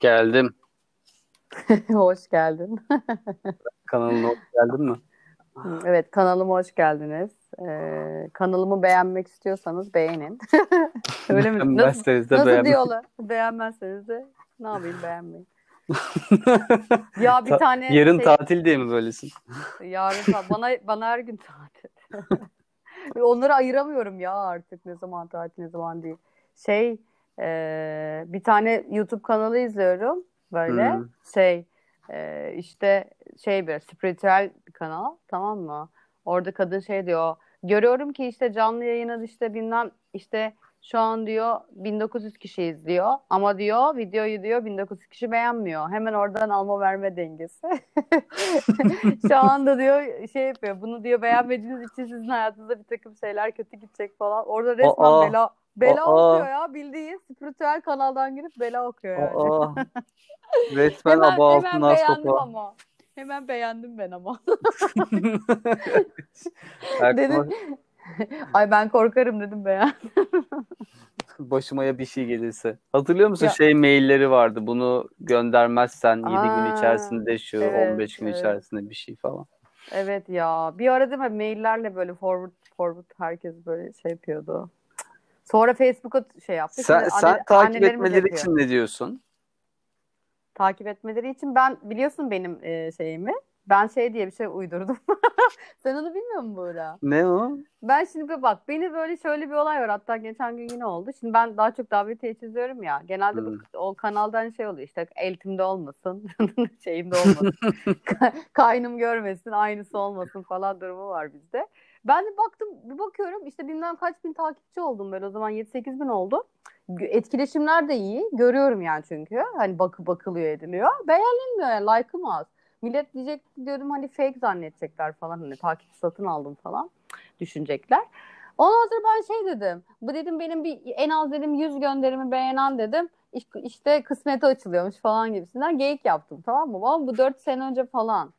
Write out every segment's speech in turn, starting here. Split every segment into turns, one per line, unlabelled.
Geldim.
hoş geldin.
Kanalına hoş geldin mi?
Evet kanalıma hoş geldiniz. Ee, kanalımı beğenmek istiyorsanız beğenin. Öyle mi? Nasıl,
de
nasıl
beğenmeyin.
diyorlar? Beğenmezseniz de ne yapayım beğenmeyin. Ya bir
Ta-
tane
Yarın
şey-
tatil diye mi böylesin?
yarın ta- bana bana her gün tatil. Onları ayıramıyorum ya artık ne zaman tatil ne zaman değil. Şey e, bir tane YouTube kanalı izliyorum böyle
Hmm.
şey e, işte şey bir spiritüel bir kanal tamam mı? Orada kadın şey diyor görüyorum ki işte canlı yayını işte bilmem işte şu an diyor 1900 kişi izliyor ama diyor videoyu diyor 1900 kişi beğenmiyor. Hemen oradan alma verme dengesi. Şu anda diyor şey yapıyor. Bunu diyor beğenmediğiniz için sizin hayatınızda bir takım şeyler kötü gidecek falan. Orada resmen
Aa.
bela bela
Aa.
okuyor ya. Bildiğin spiritüel kanaldan girip bela okuyor yani.
Aa, resmen
Hemen, hemen beğendim
sopa.
ama. Hemen beğendim ben ama. Dedim ay ben korkarım dedim beğen.
başıma ya bir şey gelirse. Hatırlıyor musun
Ya-
şey mailleri vardı. Bunu göndermezsen 7 gün
Aa,
içerisinde şu,
evet,
15 gün
evet.
içerisinde bir şey falan.
Evet ya. Bir ara değil mi maillerle böyle forward forward herkes böyle şey yapıyordu. Sonra Facebook'a şey yaptı.
Sen,
Şimdi
sen
anne-
takip etmeleri
yapıyor.
için ne diyorsun?
takip etmeleri için ben biliyorsun benim e, şeyimi. Ben şey diye bir şey uydurdum. Sen onu bilmiyor musun Buğra?
Ne o?
Ben şimdi bak beni böyle şöyle bir olay var. Hatta geçen gün yine oldu. Şimdi ben daha çok davetiye çiziyorum ya. Genelde bu,
Hmm.
o kanaldan şey oluyor işte eltimde olmasın. şeyimde olmasın. Ka- Kaynım görmesin. Aynısı olmasın falan durumu var bizde. Ben de baktım bir bakıyorum işte bilmem kaç bin takipçi oldum ben o zaman 7-8 bin oldu. Etkileşimler de iyi. Görüyorum yani çünkü. Hani bakı bakılıyor ediliyor. Beğenilmiyor yani like'ım az. Millet diyecek diyordum hani fake zannedecekler falan hani takipçi satın aldım falan düşünecekler. Ondan sonra ben şey dedim. Bu dedim benim bir en az dedim 100 gönderimi beğenen dedim. İş- işte kısmeti açılıyormuş falan gibisinden geyik yaptım tamam mı? Ama bu 4 sene önce falan.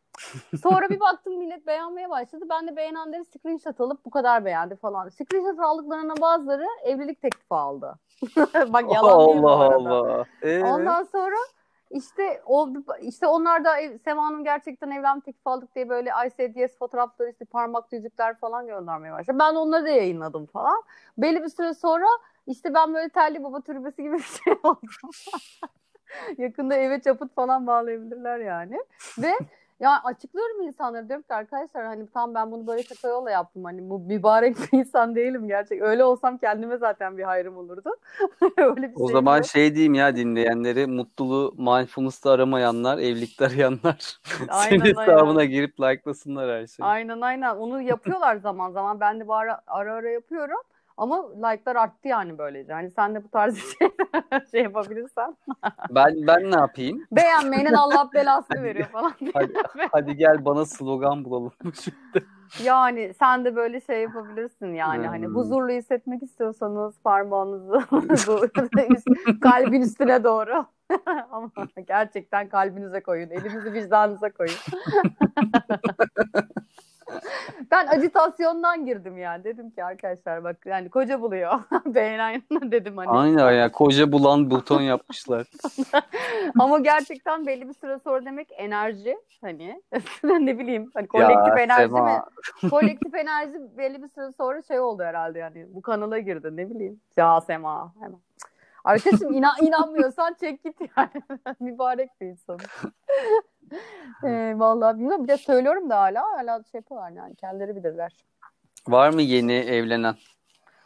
Sonra bir baktım millet beğenmeye başladı. Ben de beğenenleri screenshot alıp bu kadar beğendi falan. Screenshot aldıklarına bazıları evlilik teklifi aldı. Bak yalan değil bu
Allah
arada.
Allah. Ee?
Ondan sonra işte o işte onlar da ev- Sema Hanım gerçekten evlenme teklifi aldık diye böyle ICDS fotoğrafları işte parmak yüzükler falan göndermeye başladı. Ben onları da yayınladım falan. Belli bir süre sonra işte ben böyle terli baba türbesi gibi bir şey oldum. Yakında eve çaput falan bağlayabilirler yani. Ve ya açıklıyorum insanlara diyorum ki arkadaşlar hani tam ben bunu böyle şaka yolla yaptım hani bu mübarek bir insan değilim gerçek. Öyle olsam kendime zaten bir hayrım olurdu. Öyle bir
O
şey
zaman
yok.
şey diyeyim ya dinleyenleri mutluluğu mindfulness'ta aramayanlar, evlilikte arayanlar
Aynen,
senin hesabına girip like'lasınlar her şeyi.
Aynen aynen. Onu yapıyorlar zaman zaman. Ben de bu ara ara, ara yapıyorum. Ama like'lar arttı yani böylece. Hani sen de bu tarz bir şey, şey yapabilirsen.
Ben ben ne yapayım?
Beğenmeyenin Allah belasını veriyor falan.
Hadi, hadi gel bana slogan bulalım.
Yani sen de böyle şey yapabilirsin yani. Hani
Hmm.
huzurlu hissetmek istiyorsanız parmağınızı üst- kalbin üstüne doğru. Ama gerçekten kalbinize koyun. Elinizi vicdanınıza koyun. Ben acitasyondan girdim yani. Dedim ki arkadaşlar bak yani koca buluyor. Beğenen dedim hani.
Aynen ya koca bulan buton yapmışlar.
Ama gerçekten belli bir süre sonra demek enerji hani ne bileyim hani kolektif
Ya,
enerji
Sema.
mi? Kolektif enerji belli bir süre sonra şey oldu herhalde yani bu kanala girdi ne bileyim. Ya Sema hemen. Arkadaşım inan inanmıyorsan çek git yani. Mübarek bir insanım. ee, vallahi bilmiyorum bir de söylüyorum da hala hala şey yapıyorlar yani kendileri bilirler.
Var mı yeni evlenen?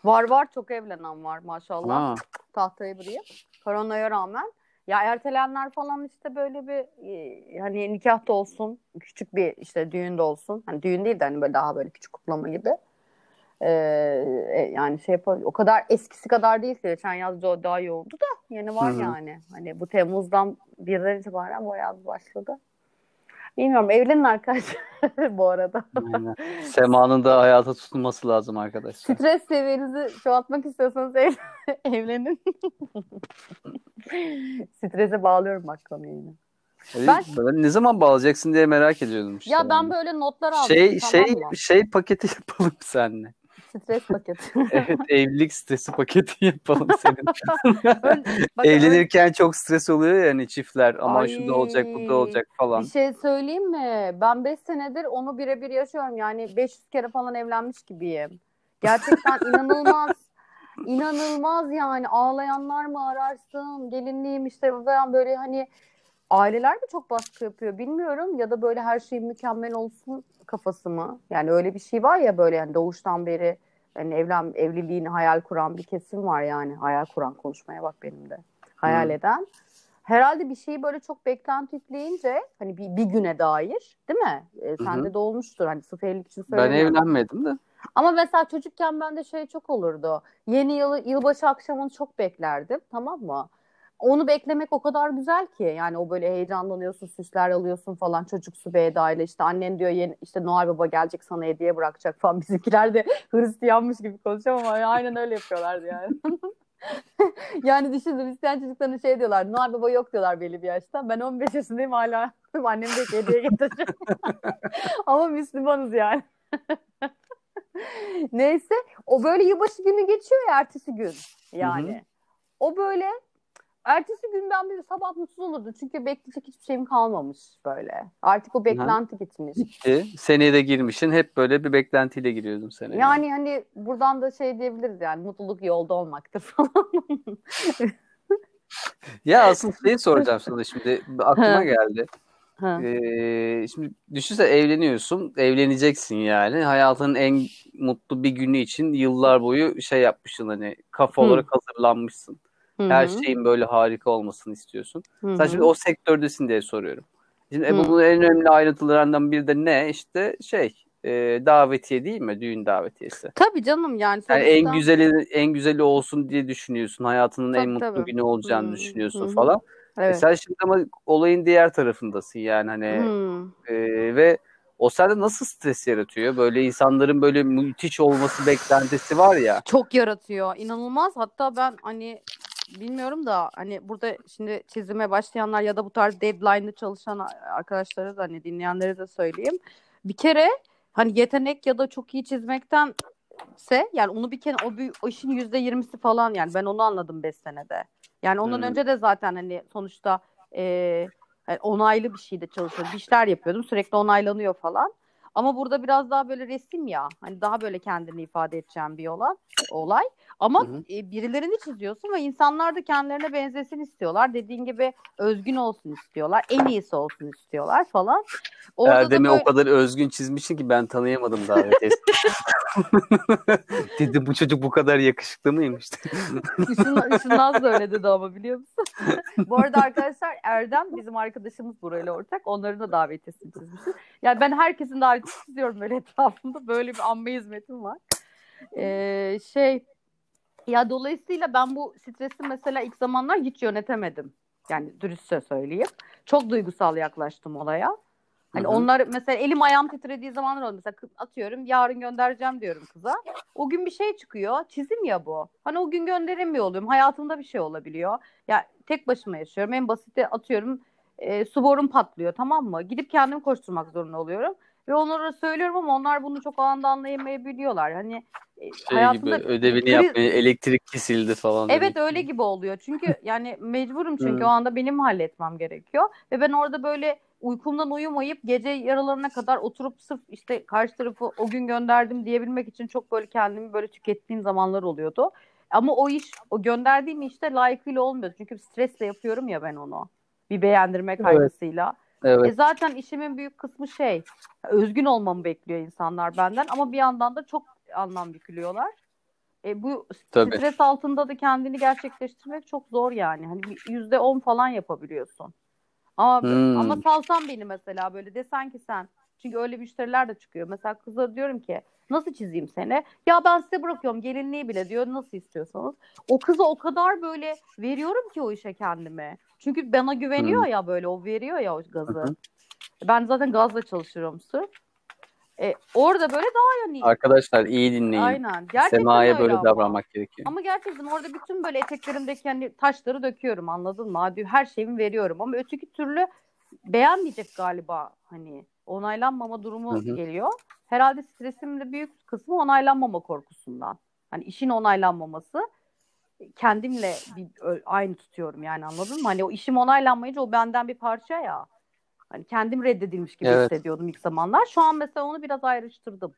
Var var çok evlenen var maşallah.
Ha.
tahtayı buraya. Koronaya rağmen. Ya ertelenler falan işte böyle bir e, hani nikah da olsun, küçük bir işte düğün de olsun. Hani düğün değil de hani böyle daha böyle küçük kutlama gibi. Ee, e, yani şey yapar, o kadar eskisi kadar değil ki geçen yaz da- daha iyi oldu da yeni var
Hı hı.
yani. Hani bu Temmuz'dan birden itibaren bayağı başladı. Bilmiyorum evlenin arkadaşlar bu arada.
Aynen. Sema'nın da hayata tutunması lazım arkadaşlar.
Stres seviyenizi çoğaltmak istiyorsanız ev, evlenin. Strese bağlıyorum bak konuyu yine.
Ben...
Ben-
ne zaman bağlayacaksın diye merak ediyordum işte.
Ya ben
yani.
böyle notlar aldım
şey
tamam
şey
mı?
şey paketi yapalım seninle.
Stres paketi.
Evet evlilik stresi paketi yapalım senin.
Ön- bak, ön-
Evlenirken çok stres oluyor ya hani çiftler. Ama
Ay.
şu da olacak bu da olacak falan.
Bir şey söyleyeyim mi? Ben 5 senedir onu birebir yaşıyorum. Yani 500 kere falan evlenmiş gibiyim. Gerçekten inanılmaz. inanılmaz yani. Ağlayanlar mı ararsın? Gelinliğim işte falan böyle hani aileler de çok baskı yapıyor. Bilmiyorum ya da böyle her şey mükemmel olsun kafası mı? Yani öyle bir şey var ya böyle yani doğuştan beri hani evlen evliliğini hayal kuran bir kesim var yani. Hayal kuran konuşmaya bak benim de. Hayal
Hmm.
eden. Herhalde bir şeyi böyle çok beklenti yükleyince hani bir, bir güne dair değil mi? E, sende de olmuştur. Hani sırf evlilik için
Ben
söylemiyorum.
evlenmedim de.
Ama mesela çocukken bende şey çok olurdu. Yeni yılı, yılbaşı akşamını çok beklerdim. Tamam mı? Onu beklemek o kadar güzel ki. Yani o böyle heyecanlanıyorsun, süsler alıyorsun falan çocuksu bir edayla. işte annen diyor yeni, işte Noel Baba gelecek sana hediye bırakacak falan. Bizimkiler de Hristiyanmış gibi konuşuyor ama aynen öyle yapıyorlardı yani. yani düşünün Hristiyan çocuklarına şey diyorlar. Noel Baba yok diyorlar belli bir yaşta. Ben 15 yaşındayım hala annem de hediye getireceğim. ama Müslümanız yani. Neyse o böyle yılbaşı günü geçiyor ya ertesi gün yani.
Hı hı.
O böyle ertesi gün ben bir sabah mutsuz olurdum. Çünkü bekleyecek hiçbir şeyim kalmamış böyle. Artık o beklenti gitmiş.
Gitti. Seneye de girmişsin. Hep böyle bir beklentiyle giriyordun seneye.
Yani hani buradan da şey diyebiliriz yani mutluluk yolda olmaktır falan.
Ya asıl şeyi soracağım sana şimdi. Aklıma geldi.
Ha.
Ee, şimdi düşünsene evleniyorsun. Evleneceksin yani. Hayatının en mutlu bir günü için yıllar boyu şey yapmışsın hani kafa
Hı.
olarak hazırlanmışsın.
Hı
Her şeyin böyle harika olmasını istiyorsun.
hı
Sen şimdi o sektördesin diye soruyorum. Şimdi e,
Hı.
bunun en önemli ayrıntılarından biri de ne? İşte şey e, davetiye değil mi? Düğün davetiyesi.
Tabii canım yani
Yani en
sonuçta-
güzeli en güzeli olsun diye düşünüyorsun. Hayatının en
Tabii,
mutlu
tabii.
günü olacağını
Hı,
düşünüyorsun
hı hı.
falan. E
Evet.
sen şimdi ama olayın diğer tarafındasın yani hani e, ve o sende nasıl stres yaratıyor? Böyle insanların böyle müthiş olması beklentisi var ya.
Çok yaratıyor. İnanılmaz. Hatta ben hani bilmiyorum da hani burada şimdi çizime başlayanlar ya da bu tarz deadline'da çalışan arkadaşlara da hani dinleyenlere de söyleyeyim. Bir kere hani yetenek ya da çok iyi çizmektense yani onu bir kere o, bir, o işin yüzde yirmisi falan yani ben onu anladım 5 senede. Yani ondan
Hmm.
önce de zaten hani sonuçta eee, hani onaylı bir şeyde çalışıyordum. Bir işler yapıyordum. Sürekli onaylanıyor falan. Ama burada biraz daha böyle resim ya. Hani daha böyle kendini ifade edeceğim bir olan olay. Ama
Hı hı.
e, birilerini çiziyorsun ve insanlar da kendilerine benzesin istiyorlar. Dediğin gibi özgün olsun istiyorlar. En iyisi olsun istiyorlar falan. Orada da
Erdem'i
böyle-
o kadar özgün çizmişsin ki ben tanıyamadım davetiyesi. Dedim bu çocuk bu kadar yakışıklı mıymış?
Işın, Işınlaz da öyle dedi ama biliyor musun? Bu arada arkadaşlar Erdem bizim arkadaşımız burayla ortak. Onların da davetiyesini çizmişiz. Yani ben herkesin davetiyesini çiziyorum böyle etrafımda. Böyle bir anma hizmetim var. Ee, şey ya dolayısıyla ben bu stresi mesela ilk zamanlar hiç yönetemedim. Yani dürüstçe söyleyeyim. Çok duygusal yaklaştım olaya. Hani
Hı hı.
onlar mesela elim ayağım titrediği zamanlar oldu. Mesela atıyorum yarın göndereceğim diyorum kıza. O gün bir şey çıkıyor. Çizim ya bu. Hani o gün gönderemiyor oluyorum. Hayatımda bir şey olabiliyor. Ya tek başıma yaşıyorum. En basiti atıyorum e, su borum patlıyor tamam mı? Gidip kendim koşturmak zorunda oluyorum. Ve onlara söylüyorum ama onlar bunu çok anda anlayamayabiliyorlar. Hani e,
Şey
hayatımda
gibi ödevini
kriz-
yapmaya elektrik kesildi falan.
Evet öyle gibi oluyor. Çünkü yani mecburum çünkü o anda benim halletmem gerekiyor. Ve ben orada böyle uykumdan uyumayıp gece yaralarına kadar oturup sırf işte karşı tarafı o gün gönderdim diyebilmek için çok böyle kendimi böyle tükettiğim zamanlar oluyordu. Ama o iş, o gönderdiğim işte layıkıyla olmuyor. Çünkü stresle yapıyorum ya ben onu. Bir beğendirme
Evet.
Kaygısıyla. E
Evet.
zaten işimin büyük kısmı şey, özgün olmamı bekliyor insanlar benden ama bir yandan da çok anlam yüklüyorlar. E bu
Tabii.
stres altında da kendini gerçekleştirmek çok zor yani. Hani yüzde on falan yapabiliyorsun. Ama
Hmm.
ama salsan beni mesela böyle desen ki sen çünkü öyle müşteriler de çıkıyor. Mesela kızlara diyorum ki nasıl çizeyim seni? Ya ben size bırakıyorum gelinliği bile diyor nasıl istiyorsanız. O kıza o kadar böyle veriyorum ki o işe kendimi. Çünkü bana güveniyor ya böyle o veriyor ya o gazı.
Hı hı.
Ben zaten gazla çalışıyorum sırf. E, orada böyle daha yani
Arkadaşlar iyi dinleyin.
aynen. Gerçekten
Sema'ya
öyle
böyle
ama.
davranmak gerekiyor.
Ama gerçekten orada bütün böyle eteklerimdeki hani taşları döküyorum anladın mı? Her şeyimi veriyorum ama öteki türlü beğenmeyecek galiba hani onaylanmama durumu
Hı hı.
geliyor. herhalde stresimin de büyük kısmı onaylanmama korkusundan. Hani işin onaylanmaması kendimle bir, aynı tutuyorum yani anladın mı? Hani o işim onaylanmayınca o benden bir parça ya. Hani kendim reddedilmiş gibi
Evet.
hissediyordum ilk zamanlar. Şu an mesela onu biraz ayrıştırdım.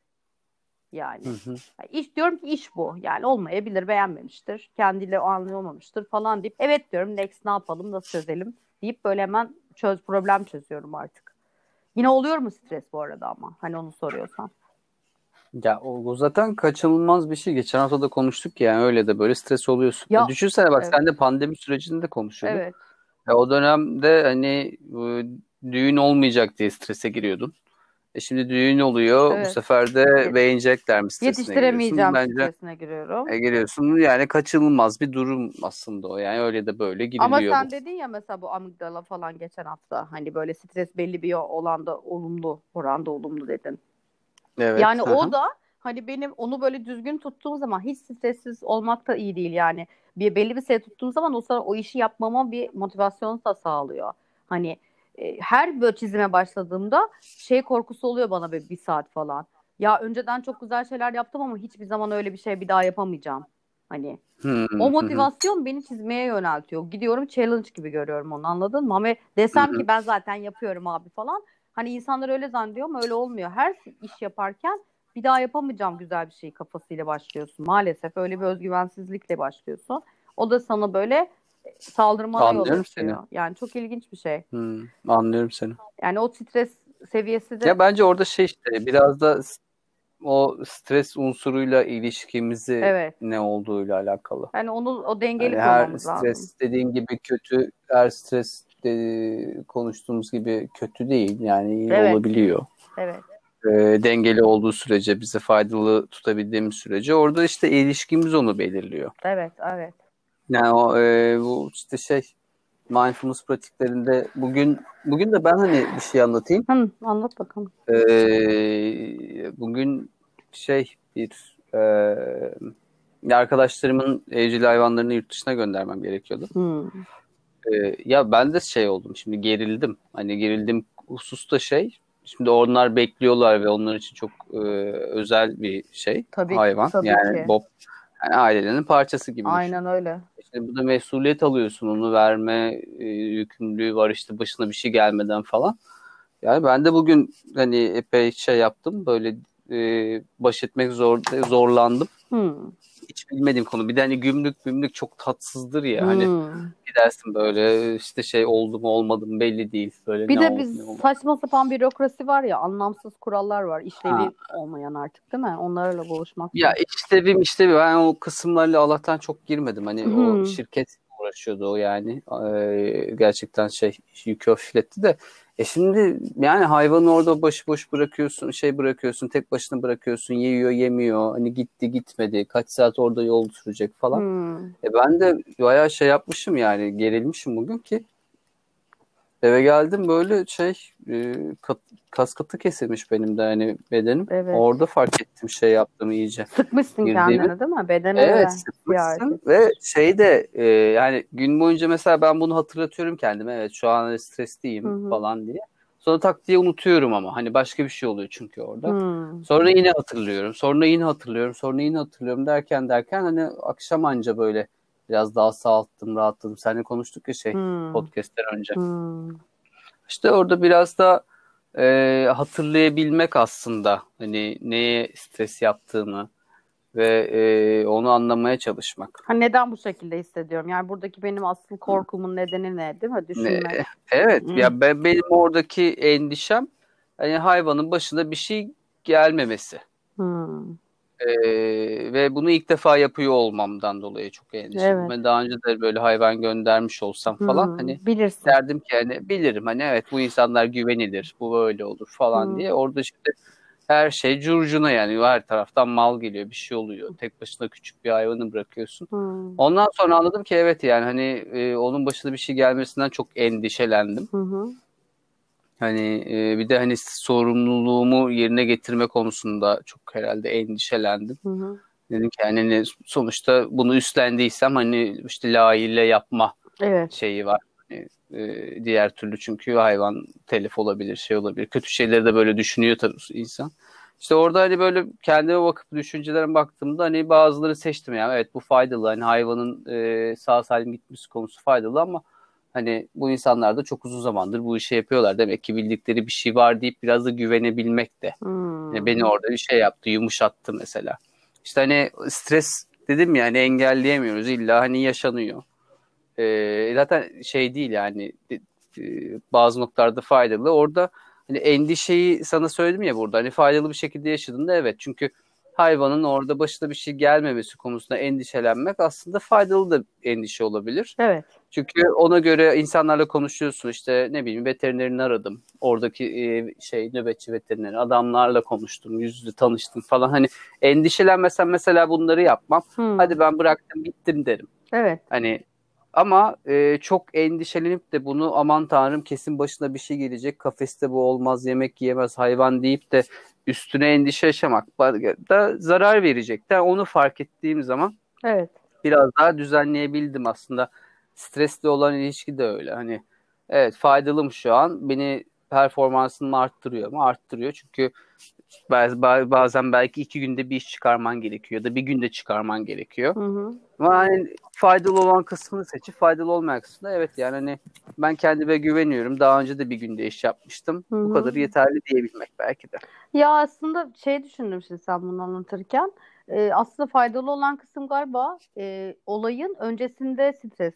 Yani.
Hı hı.
İş diyorum ki iş bu. Yani olmayabilir, beğenmemiştir. Kendiyle o an olmamıştır falan deyip evet diyorum next ne yapalım, nasıl çözelim deyip böyle hemen çöz problem çözüyorum artık. Yine oluyor mu stres bu arada ama? Hani onu soruyorsan.
Ya o, zaten kaçınılmaz bir şey. Geçen hafta da konuştuk ya, yani öyle de böyle stres oluyorsun.
Ya,
Ya, düşünsene bak
evet.
sen de pandemi sürecinde konuşuyordun.
Evet.
Ya o dönemde hani e, düğün olmayacak diye strese giriyordun. E şimdi düğün oluyor.
Evet.
Bu sefer de
Yet-
beğenecekler mi stresine
Yetiştiremeyeceğim.
Bence
stresine giriyorum.
e, giriyorsun. Yani kaçınılmaz bir durum aslında o. Yani öyle de böyle giriliyor.
Ama sen
bu.
dedin ya mesela bu amigdala falan geçen hafta hani böyle stres belli bir olanda olumlu, oranda olumlu dedin.
Evet.
Yani
hı hı.
o da hani benim onu böyle düzgün tuttuğum zaman hiç stressiz olmak da iyi değil yani. Bir belli bir süre tuttuğum zaman o sıra o işi yapmama bir motivasyon da sağlıyor. Hani e, her böyle çizime başladığımda şey korkusu oluyor bana bir, bir saat falan. Ya önceden çok güzel şeyler yaptım ama hiçbir zaman öyle bir şey bir daha yapamayacağım. Hani
hı
o motivasyon beni çizmeye yöneltiyor. Gidiyorum challenge gibi görüyorum onu anladın mı? Ama desem ki ben zaten yapıyorum abi falan. Hani insanlar öyle zannediyor ama öyle olmuyor. Her iş yaparken bir daha yapamayacağım güzel bir şey kafasıyla başlıyorsun. Maalesef öyle bir özgüvensizlikle başlıyorsun. O da sana böyle saldırmana yol
Anlıyorum
açıyor. Yani çok ilginç bir şey.
Hı, anlıyorum seni.
Yani o stres seviyesi de
Ya bence orada şey işte biraz da o stres unsuruyla ilişkimizi
evet.
ne olduğuyla alakalı.
Yani onu o dengeli
Yani her
kurmamız lazım.
stres dediğin gibi kötü, her stres de, konuştuğumuz gibi kötü değil. Yani iyi
Evet.
olabiliyor.
Evet.
Ee, dengeli olduğu sürece, bize faydalı tutabildiğimiz sürece orada işte ilişkimiz onu belirliyor.
Evet, evet.
Yani o e, bu işte şey mindfulness pratiklerinde bugün bugün de ben hani bir şey anlatayım.
Hı, anlat bakalım.
Ee, bugün şey bir e, arkadaşlarımın evcil hayvanlarını yurt dışına göndermem gerekiyordu.
Hı.
Ee, ya ben de şey oldum şimdi gerildim. Hani gerildim hususta şey. Şimdi onlar bekliyorlar ve onlar için çok e, özel bir şey
Tabii,
hayvan.
tabii
yani
ki.
Bob yani ailenin parçası gibi.
Aynen öyle.
İşte bu da mesuliyet alıyorsun onu verme e, yükümlülüğü var işte başına bir şey gelmeden falan. Yani ben de bugün hani epey şey yaptım böyle e, baş etmek zor zorlandım.
Hı.
Hiç bilmediğim konu. Bir de hani gümrük gümrük çok tatsızdır ya hani
Hı.
gidersin böyle işte şey oldu mu olmadı mı belli değil. Böyle
Bir
ne
de
oldu,
biz
olmadı.
saçma sapan bürokrasi var ya, anlamsız kurallar var. İşlevi
Ha.
olmayan artık değil mi? Onlarla boğuşmak.
Ya işlevim işte ben o kısımlarla Allah'tan çok girmedim. Hani o
Hı.
şirket uğraşıyordu o yani. Ee, gerçekten şey yükü hafifletti de. E şimdi yani hayvanı orada başıboş bırakıyorsun, şey bırakıyorsun, tek başına bırakıyorsun, yiyor, yemiyor. Hani gitti, gitmedi. Kaç saat orada yol sürecek falan.
Hı.
E ben de bayağı şey yapmışım yani gerilmişim bugün ki eve geldim böyle şey e, kat, kas katı kesilmiş benim de hani bedenim.
Evet.
Orada fark ettim şey yaptığımı iyice.
Sıkmışsın
Girdiğimi-
kendini değil mi? Bedene
Evet sıkmışsın ve şey de e, yani gün boyunca mesela ben bunu hatırlatıyorum kendime evet şu an stresliyim
Hı hı.
falan diye. Sonra tak diye unutuyorum ama hani başka bir şey oluyor çünkü orada.
Hı.
Sonra yine hatırlıyorum. Sonra yine hatırlıyorum. Sonra yine hatırlıyorum derken derken hani akşam anca böyle biraz daha sağalttım, rahatladım. Seninle konuştuk ya şey
Hı.
podcast'ten önce.
Hı.
İşte orada biraz da e, hatırlayabilmek aslında hani neye stres yaptığımı ve e, onu anlamaya çalışmak.
Ha, neden bu şekilde hissediyorum? Yani buradaki benim asıl korkumun nedeni ne değil mi? Düşünmek.
Ne- Evet
Hı.
ya ben, benim oradaki endişem hani hayvanın başına bir şey gelmemesi.
Hı.
Ee, ve bunu ilk defa yapıyor olmamdan dolayı çok endişeliyim.
Evet.
Ben daha önce de böyle hayvan göndermiş olsam falan
Hı.
hani
Bilirsin.
derdim ki hani bilirim hani evet bu insanlar güvenilir bu böyle olur falan
Hı.
diye. Orada işte her şey curcuna yani her taraftan mal geliyor bir şey oluyor. Tek başına küçük bir hayvanı bırakıyorsun.
Hı.
Ondan sonra anladım ki evet yani hani e, onun başına bir şey gelmesinden çok endişelendim.
Hı hı.
Hani e, bir de hani sorumluluğumu yerine getirme konusunda çok herhalde endişelendim.
Hı hı.
Dedim ki yani hani sonuçta bunu üstlendiysem hani işte layığıyla yapma
Evet.
şeyi var. Hani, e, diğer türlü çünkü hayvan telef olabilir, şey olabilir. Kötü şeyleri de böyle düşünüyor tabii insan. İşte orada hani böyle kendime bakıp düşüncelerime baktığımda hani bazıları seçtim yani evet bu faydalı hani hayvanın e, sağ salim gitmesi konusu faydalı ama hani bu insanlar da çok uzun zamandır bu işi yapıyorlar. Demek ki bildikleri bir şey var deyip biraz da güvenebilmek de.
Hmm.
Yani beni orada bir şey yaptı, yumuşattı mesela. İşte hani stres dedim ya hani engelleyemiyoruz illa hani yaşanıyor. Ee, zaten şey değil yani e, bazı noktalarda faydalı. Orada hani endişeyi sana söyledim ya burada hani faydalı bir şekilde yaşadığında evet çünkü hayvanın orada başına bir şey gelmemesi konusunda endişelenmek aslında faydalı da endişe olabilir.
Evet.
Çünkü ona göre insanlarla konuşuyorsun işte ne bileyim veterinerini aradım. Oradaki e, şey nöbetçi veterineri adamlarla konuştum. Yüz yüze tanıştım falan. Hani endişelenmesen mesela bunları yapmam.
Hmm.
Hadi ben bıraktım gittim derim.
Evet.
Hani ama e, çok endişelenip de bunu aman tanrım kesin başına bir şey gelecek. Kafeste bu olmaz, yemek yiyemez hayvan deyip de üstüne endişe yaşamak da zarar verecek. Yani onu fark ettiğim zaman
Evet.
biraz daha düzenleyebildim aslında. Stresli olan ilişki de öyle. Hani evet faydalım şu an. Beni performansını arttırıyor mu? Arttırıyor. Çünkü bazen belki iki günde bir iş çıkarman gerekiyor ya da bir günde çıkarman gerekiyor.
Hı hı.
Ama hani faydalı olan kısmını seçip faydalı olmayan kısmında evet yani hani ben kendime güveniyorum. Daha önce de bir günde iş yapmıştım.
Hı hı.
Bu kadar yeterli diyebilmek belki de.
Ya aslında şey düşündüm şimdi sen bunu anlatırken. E, aslında faydalı olan kısım galiba e, olayın öncesinde stres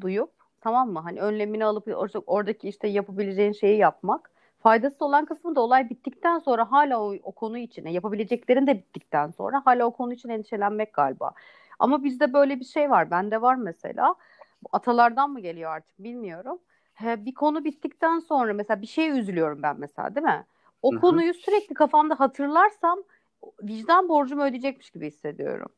duyup tamam mı? Hani önlemini alıp oradaki işte yapabileceğin şeyi yapmak. Faydası olan kısmı da olay bittikten sonra hala o, o konu içine yapabileceklerin de bittikten sonra hala o konu için endişelenmek galiba. Ama bizde böyle bir şey var. Bende var mesela. Atalardan mı geliyor artık bilmiyorum. He, bir konu bittikten sonra mesela bir şeye üzülüyorum ben mesela değil mi? O
Hı-hı.
konuyu sürekli kafamda hatırlarsam vicdan borcumu ödeyecekmiş gibi hissediyorum.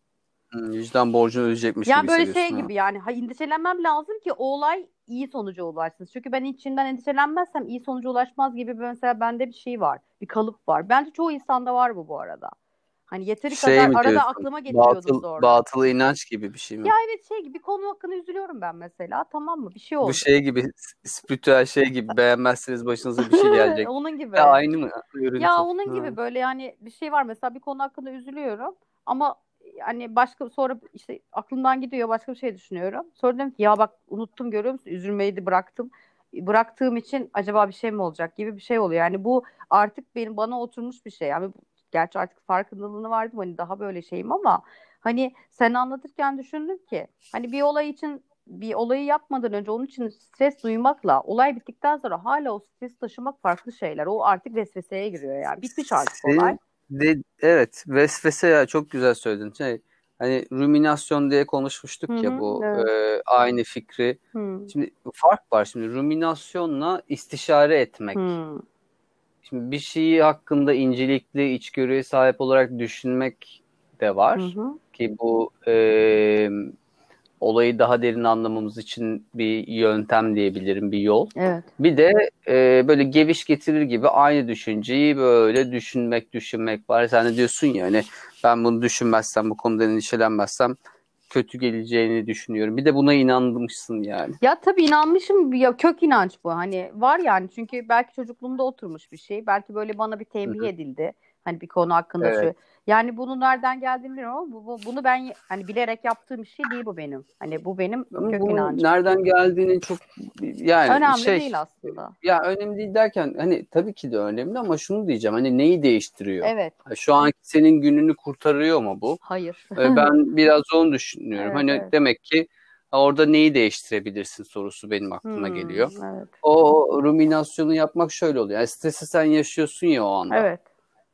Vicdan borcunu ödeyecekmiş
yani
gibi
böyle şey
ha.
gibi yani ha, endişelenmem lazım ki o olay iyi sonuca ulaşsın. Çünkü ben içinden endişelenmezsem iyi sonuca ulaşmaz gibi mesela bende bir şey var. Bir kalıp var. Bence çoğu insanda var bu bu arada. Hani yeteri
Şey
kadar arada
diyorsun?
aklıma getiriyordum
Batıl,
sonra.
batıl inanç gibi bir şey mi?
Ya evet şey gibi bir konu hakkında üzülüyorum ben mesela tamam mı? Bir şey oldu.
Bu şey gibi spiritüel şey gibi beğenmezseniz başınıza bir şey gelecek.
onun gibi.
ya aynı mı? Görüntü.
Ya onun
Ha.
gibi böyle yani bir şey var mesela bir konu hakkında üzülüyorum ama hani başka sonra işte aklımdan gidiyor başka bir şey düşünüyorum. Sonra diyorum ki ya bak unuttum görüyor musun? Üzülmeyi de bıraktım. Bıraktığım için acaba bir şey mi olacak gibi bir şey oluyor. Yani bu artık benim bana oturmuş bir şey. Yani gerçi artık farkındalığını vardım hani daha böyle şeyim ama hani sen anlatırken düşündüm ki hani bir olay için bir olayı yapmadan önce onun için stres duymakla olay bittikten sonra hala o stres taşımak farklı şeyler. O artık vesveseye giriyor yani. Bitmiş artık olay.
De, evet vesvese ya çok güzel söyledin. Şey, hani ruminasyon diye konuşmuştuk
Hı
ya
hı,
bu
evet.
e, aynı fikri.
Hmm.
Şimdi fark var şimdi ruminasyonla istişare etmek.
Hmm.
Şimdi bir şeyi hakkında incelikli içgörüye sahip olarak düşünmek de var
Hı hı.
ki bu e, olayı daha derin anlamamız için bir yöntem diyebilirim, bir yol.
Evet.
Bir de e, böyle geviş getirir gibi aynı düşünceyi böyle düşünmek, düşünmek var. Sen de diyorsun ya hani ben bunu düşünmezsem, bu konuda endişelenmezsem kötü geleceğini düşünüyorum. Bir de buna inanmışsın yani.
Ya tabii inanmışım ya kök inanç bu. Hani var yani çünkü belki çocukluğumda oturmuş bir şey. Belki böyle bana bir tembih edildi. Hani bir konu hakkında
Evet.
şu. Yani bunun nereden geldiğini bilmiyorum ama bu, bu- bunu ben hani bilerek yaptığım bir şey değil bu benim. Hani bu benim kök
bunun
inancım.
nereden geldiğini çok yani
Önemli
şey
değil aslında.
ya önemli değil derken hani tabii ki de önemli ama şunu diyeceğim hani neyi değiştiriyor?
Evet.
Şu anki senin gününü kurtarıyor mu bu?
Hayır.
Ee, ben biraz onu düşünüyorum.
Evet,
hani
evet.
demek ki orada neyi değiştirebilirsin sorusu benim aklıma
Hmm,
geliyor.
Evet.
O ruminasyonu yapmak şöyle oluyor. Yani stresi sen yaşıyorsun ya o anda.
Evet.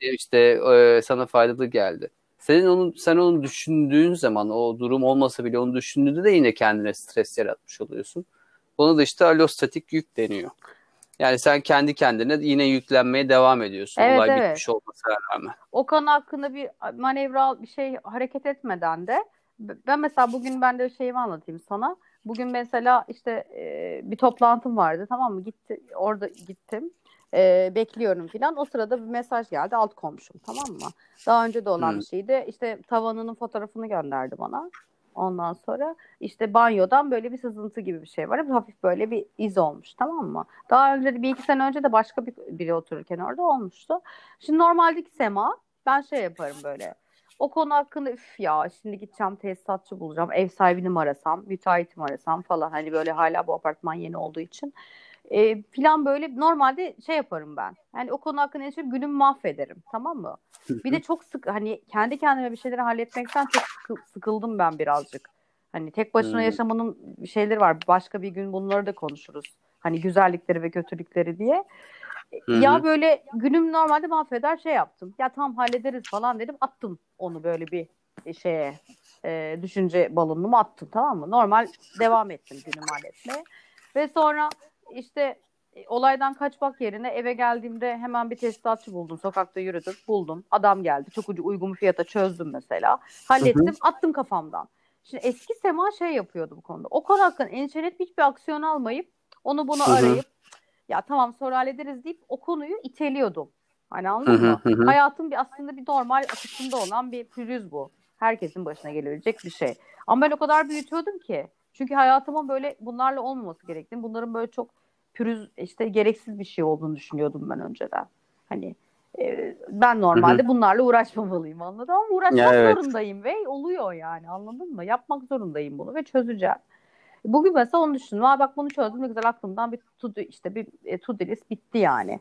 İşte e, sana faydalı geldi. Senin onu sen onu düşündüğün zaman o durum olmasa bile onu düşündüğünde de yine kendine stres yaratmış oluyorsun. Buna da işte alostatik yük deniyor. Yani sen kendi kendine yine yüklenmeye devam ediyorsun.
Evet,
Olay
evet.
bitmiş olmasına rağmen.
o konu hakkında bir manevral bir şey hareket etmeden de ben mesela bugün ben de şeyimi anlatayım sana. Bugün mesela işte e, bir toplantım vardı tamam mı? Gitti orada gittim. E, bekliyorum filan. O sırada bir mesaj geldi alt komşum tamam mı? Daha önce de olan
Hı.
bir şeydi. İşte tavanının fotoğrafını gönderdi bana. Ondan sonra işte banyodan böyle bir sızıntı gibi bir şey var. Hafif böyle bir iz olmuş tamam mı? Daha önce de bir iki sene önce de başka bir, biri otururken orada olmuştu. Şimdi normaldeki sema ben şey yaparım böyle. O konu hakkında üf ya şimdi gideceğim tesisatçı bulacağım. Ev sahibini mi arasam, müteahhiti mi arasam falan. Hani böyle hala bu apartman yeni olduğu için. E, filan böyle normalde şey yaparım ben. Yani o konu hakkında yaşayıp günümü mahvederim. Tamam mı? Bir de çok sık hani kendi kendime bir şeyleri halletmekten çok sıkı- sıkıldım ben birazcık. Hani tek başına
Hmm.
yaşamanın şeyleri var. Başka bir gün bunları da konuşuruz. Hani güzellikleri ve kötülükleri diye. Ya böyle günüm normalde mahveder şey yaptım. Ya tamam hallederiz falan dedim. Attım onu böyle bir şeye e, düşünce balonumu attım tamam mı? Normal devam ettim günümü halletmeye. Ve sonra işte e, olaydan kaçmak yerine eve geldiğimde hemen bir tesisatçı buldum. Sokakta yürüdüm buldum. Adam geldi. Çok ucu uygun fiyata çözdüm mesela. Hallettim attım kafamdan. Şimdi eski Sema şey yapıyordu bu konuda. O konu hakkında endişelenip hiçbir aksiyon almayıp onu bunu
Hı hı.
arayıp ya tamam sonra hallederiz deyip o konuyu iteliyordum. Hani
Hı
anladın
hı
mı?
hı hı.
Hayatın bir aslında bir normal akışında olan bir pürüz bu. Herkesin başına gelebilecek bir şey. Ama ben o kadar büyütüyordum ki. Çünkü hayatımın böyle bunlarla olmaması gerektiğini, bunların böyle çok pürüz, işte gereksiz bir şey olduğunu düşünüyordum ben önceden. Hani e, ben normalde bunlarla uğraşmamalıyım anladın ama uğraşmak
evet.
zorundayım ve oluyor yani anladın mı? Yapmak zorundayım bunu ve çözeceğim. Bugün mesela onu düşündüm. Aa bak bunu çözdüm ne güzel aklımdan bir to do, işte bir e, to do list bitti yani.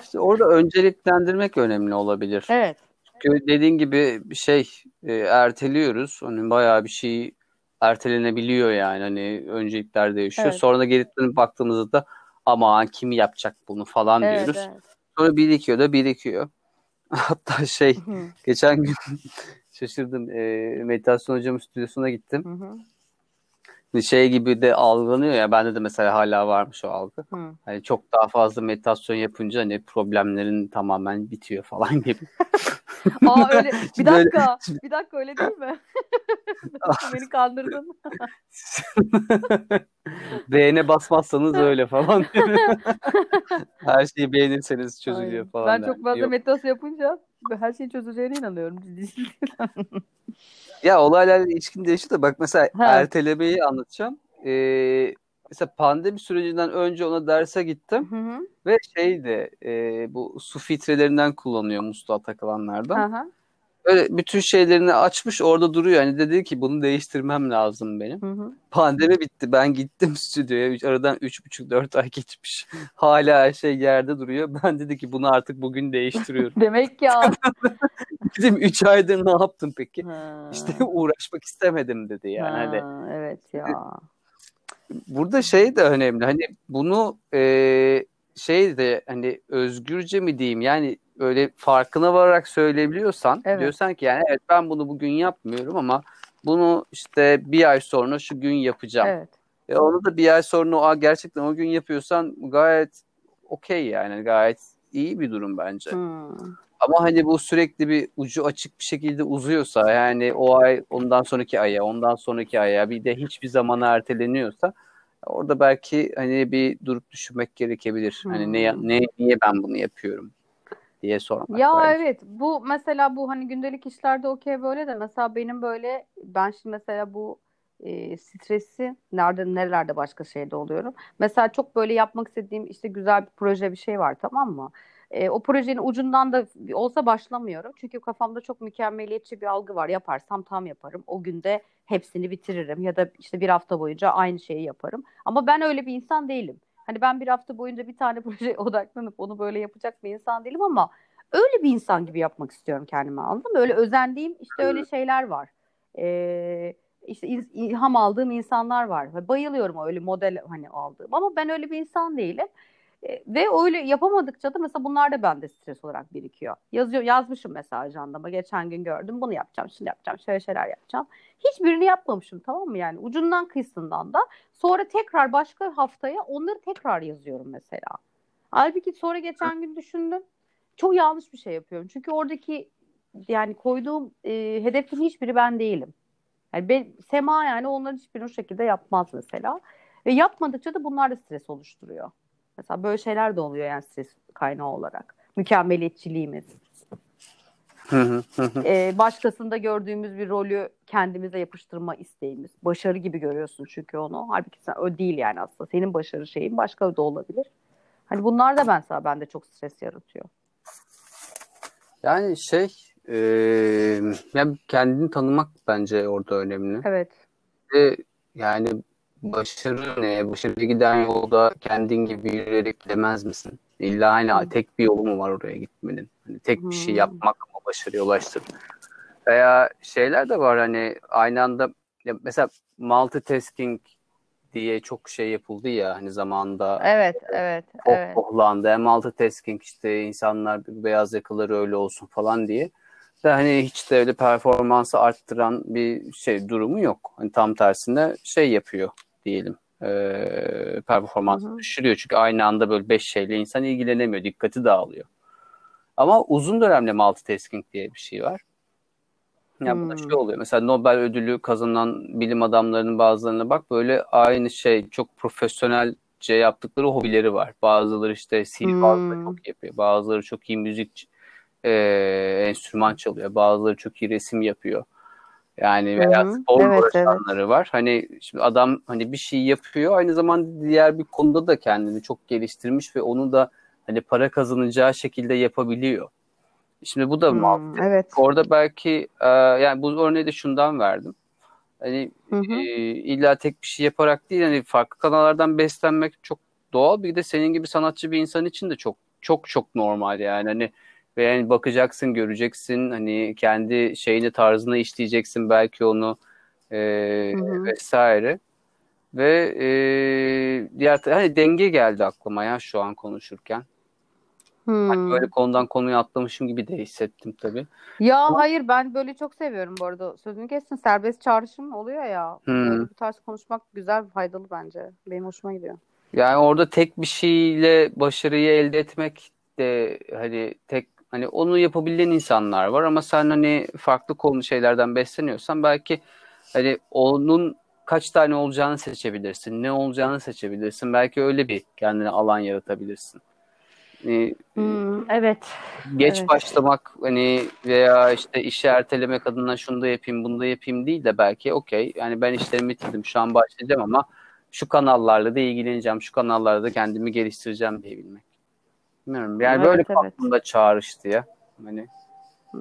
İşte orada önceliklendirmek önemli olabilir.
Evet.
Çünkü dediğin gibi şey e, erteliyoruz. Hani bayağı bir şey ertelenebiliyor yani. Hani öncelikler değişiyor.
Evet.
Sonra da geri dönüp baktığımızda da aman kim yapacak bunu falan
Evet,
diyoruz.
evet.
Sonra birikiyor da birikiyor. Hatta şey geçen gün şaşırdım. E, meditasyon hocamın stüdyosuna gittim.
hı hı,
Hani Şey gibi de algılanıyor ya. Bende de mesela hala varmış o algı.
hı.
Hani çok daha fazla meditasyon yapınca hani problemlerin tamamen bitiyor falan gibi.
Aa öyle bir dakika bir dakika öyle değil mi? Beni kandırdın.
Beğene basmazsanız öyle falan. Her şeyi beğenirseniz çözülüyor
Aynen.
falan.
Ben çok fazla
Yok.
meditasyon yapınca her şeyin çözüleceğine inanıyorum.
Ya olaylarla ilişkin değişiyor da bak mesela
Ha.
ertelemeyi anlatacağım. Ee, mesela pandemi sürecinden önce ona derse gittim
Hı hı.
ve şeydi e, bu su filtrelerinden kullanıyor musluğa takılanlardan.
Aha.
Böyle bütün şeylerini açmış orada duruyor. Hani dedi ki bunu değiştirmem lazım benim.
Hı hı.
Pandemi bitti. Ben gittim stüdyoya. Üç- Aradan 3,5-4 ay geçmiş. Hala her şey yerde duruyor. Ben dedi ki bunu artık bugün değiştiriyorum.
Demek ya.
Dedim 3 aydır ne yaptın peki?
Ha.
İşte uğraşmak istemedim dedi yani. Hani
Ha, evet ya.
Burada şey de önemli. Hani bunu e, şey de hani özgürce mi diyeyim yani öyle farkına vararak söyleyebiliyorsan
Evet.
diyorsan ki yani evet ben bunu bugün yapmıyorum ama bunu işte bir ay sonra şu gün yapacağım.
Evet.
E onu da bir ay sonra o gerçekten o gün yapıyorsan gayet okey yani gayet iyi bir durum bence.
Hmm.
Ama hani bu sürekli bir ucu açık bir şekilde uzuyorsa yani o ay ondan sonraki aya ondan sonraki aya bir de hiçbir zamana erteleniyorsa orada belki hani bir durup düşünmek gerekebilir. Hani ne,
Hmm.
ne niye ben bunu yapıyorum diye sormak
Ya
belki.
evet bu mesela bu hani gündelik işlerde okey böyle de mesela benim böyle ben şimdi mesela bu e, stresi nerede nerelerde başka şeyde oluyorum. Mesela çok böyle yapmak istediğim işte güzel bir proje bir şey var tamam mı? E, o projenin ucundan da olsa başlamıyorum. Çünkü kafamda çok mükemmeliyetçi bir algı var. Yaparsam tam yaparım. O günde hepsini bitiririm ya da işte bir hafta boyunca aynı şeyi yaparım. Ama ben öyle bir insan değilim. Hani ben bir hafta boyunca bir tane projeye odaklanıp onu böyle yapacak bir insan değilim ama öyle bir insan gibi yapmak istiyorum kendime anladın mı? Öyle özendiğim işte öyle şeyler var. Ee, işte il- ilham aldığım insanlar var. Bayılıyorum öyle model hani aldığım. Ama ben öyle bir insan değilim. Ve öyle yapamadıkça da mesela bunlar da bende stres olarak birikiyor. Yazıyor, yazmışım mesela ajandama. Geçen gün gördüm. Bunu yapacağım, şunu yapacağım, şöyle şeyler yapacağım. Hiçbirini yapmamışım tamam mı? Yani ucundan kıyısından da. Sonra tekrar başka haftaya onları tekrar yazıyorum mesela. Halbuki sonra geçen gün düşündüm. Çok yanlış bir şey yapıyorum. Çünkü oradaki yani koyduğum e, hedefin hiçbiri ben değilim. Yani ben, Sema yani onların hiçbirini o şekilde yapmaz mesela. Ve yapmadıkça da bunlar da stres oluşturuyor. Mesela böyle şeyler de oluyor yani stres kaynağı olarak. Mükemmeliyetçiliğimiz. Ee, başkasında gördüğümüz bir rolü kendimize yapıştırma isteğimiz. Başarı gibi görüyorsun çünkü onu. Halbuki sen o değil yani aslında. Senin başarı şeyin başka da olabilir. Hani bunlar da mesela bende çok stres yaratıyor.
Yani şey e, yani kendini tanımak bence orada önemli.
Evet.
Ve yani başarı ne? Başarıya giden yolda kendin gibi yürüyerek gidemez misin? İlla aynı
Hı.
tek bir yolu mu var oraya gitmenin? Hani tek bir şey
Hmm.
yapmak mı başarıya ulaştırır? Veya şeyler de var hani aynı anda ya mesela multitasking diye çok şey yapıldı ya hani zamanında
Evet, evet,
oh,
evet.
ohlandı. Hem multitasking işte insanlar beyaz yakaları öyle olsun falan diye. De hani hiç de öyle performansı arttıran bir şey durumu yok. Hani tam tersine şey yapıyor diyelim. Ee, performansı düşürüyor. Çünkü aynı anda böyle beş şeyle insan ilgilenemiyor. Dikkati dağılıyor. Ama uzun dönemli multitasking diye bir şey var. Ya bu da
Hmm.
şey oluyor. Mesela Nobel ödülü kazanan bilim adamlarının bazılarına bak böyle aynı şey çok profesyonelce yaptıkları hobileri var. Bazıları işte sihirbazlık
Hmm.
çok yapıyor. Bazıları çok iyi müzik e, enstrüman çalıyor. Bazıları çok iyi resim yapıyor. Yani veya
hı.
sporla
Evet, evet.
uğraşanları var. Hani şimdi adam hani bir şey yapıyor aynı zamanda diğer bir konuda da kendini çok geliştirmiş ve onu da hani para kazanacağı şekilde yapabiliyor. Şimdi bu da
Hmm,
mantık.
evet.
Orada belki e, yani bu örneği de şundan verdim. Hani
Hı hı.
e, illa tek bir şey yaparak değil hani farklı kanallardan beslenmek çok doğal. Bir de senin gibi sanatçı bir insan için de çok çok çok normal yani hani ve yani bakacaksın, göreceksin hani kendi şeyini tarzına işleyeceksin belki onu e, vesaire. Ve e, diğer hani denge geldi aklıma ya şu an konuşurken. Hani
Hmm.
böyle konudan konuya atlamışım gibi de hissettim tabii.
Ya
Ama
hayır ben böyle çok seviyorum bu arada. Sözünü kestin. Serbest çağrışım oluyor ya.
hmm,
Böyle bu tarz konuşmak güzel, faydalı bence. Benim hoşuma gidiyor.
yani orada tek bir şeyle başarıyı elde etmek de hani tek hani onu yapabilen insanlar var ama sen hani farklı konu şeylerden besleniyorsan belki hani onun kaç tane olacağını seçebilirsin, ne olacağını seçebilirsin. Belki öyle bir kendine alan yaratabilirsin. Hani,
Hmm, evet.
geç
Evet.
başlamak hani veya işte işi ertelemek adına şunu da yapayım bunu da yapayım değil de belki okey yani ben işlerimi bitirdim şu an başlayacağım ama şu kanallarla da ilgileneceğim şu kanallarda da kendimi geliştireceğim diyebilmek. Bilmiyorum yani böyle
Evet, evet.
aklımda çağrıştı ya. Hani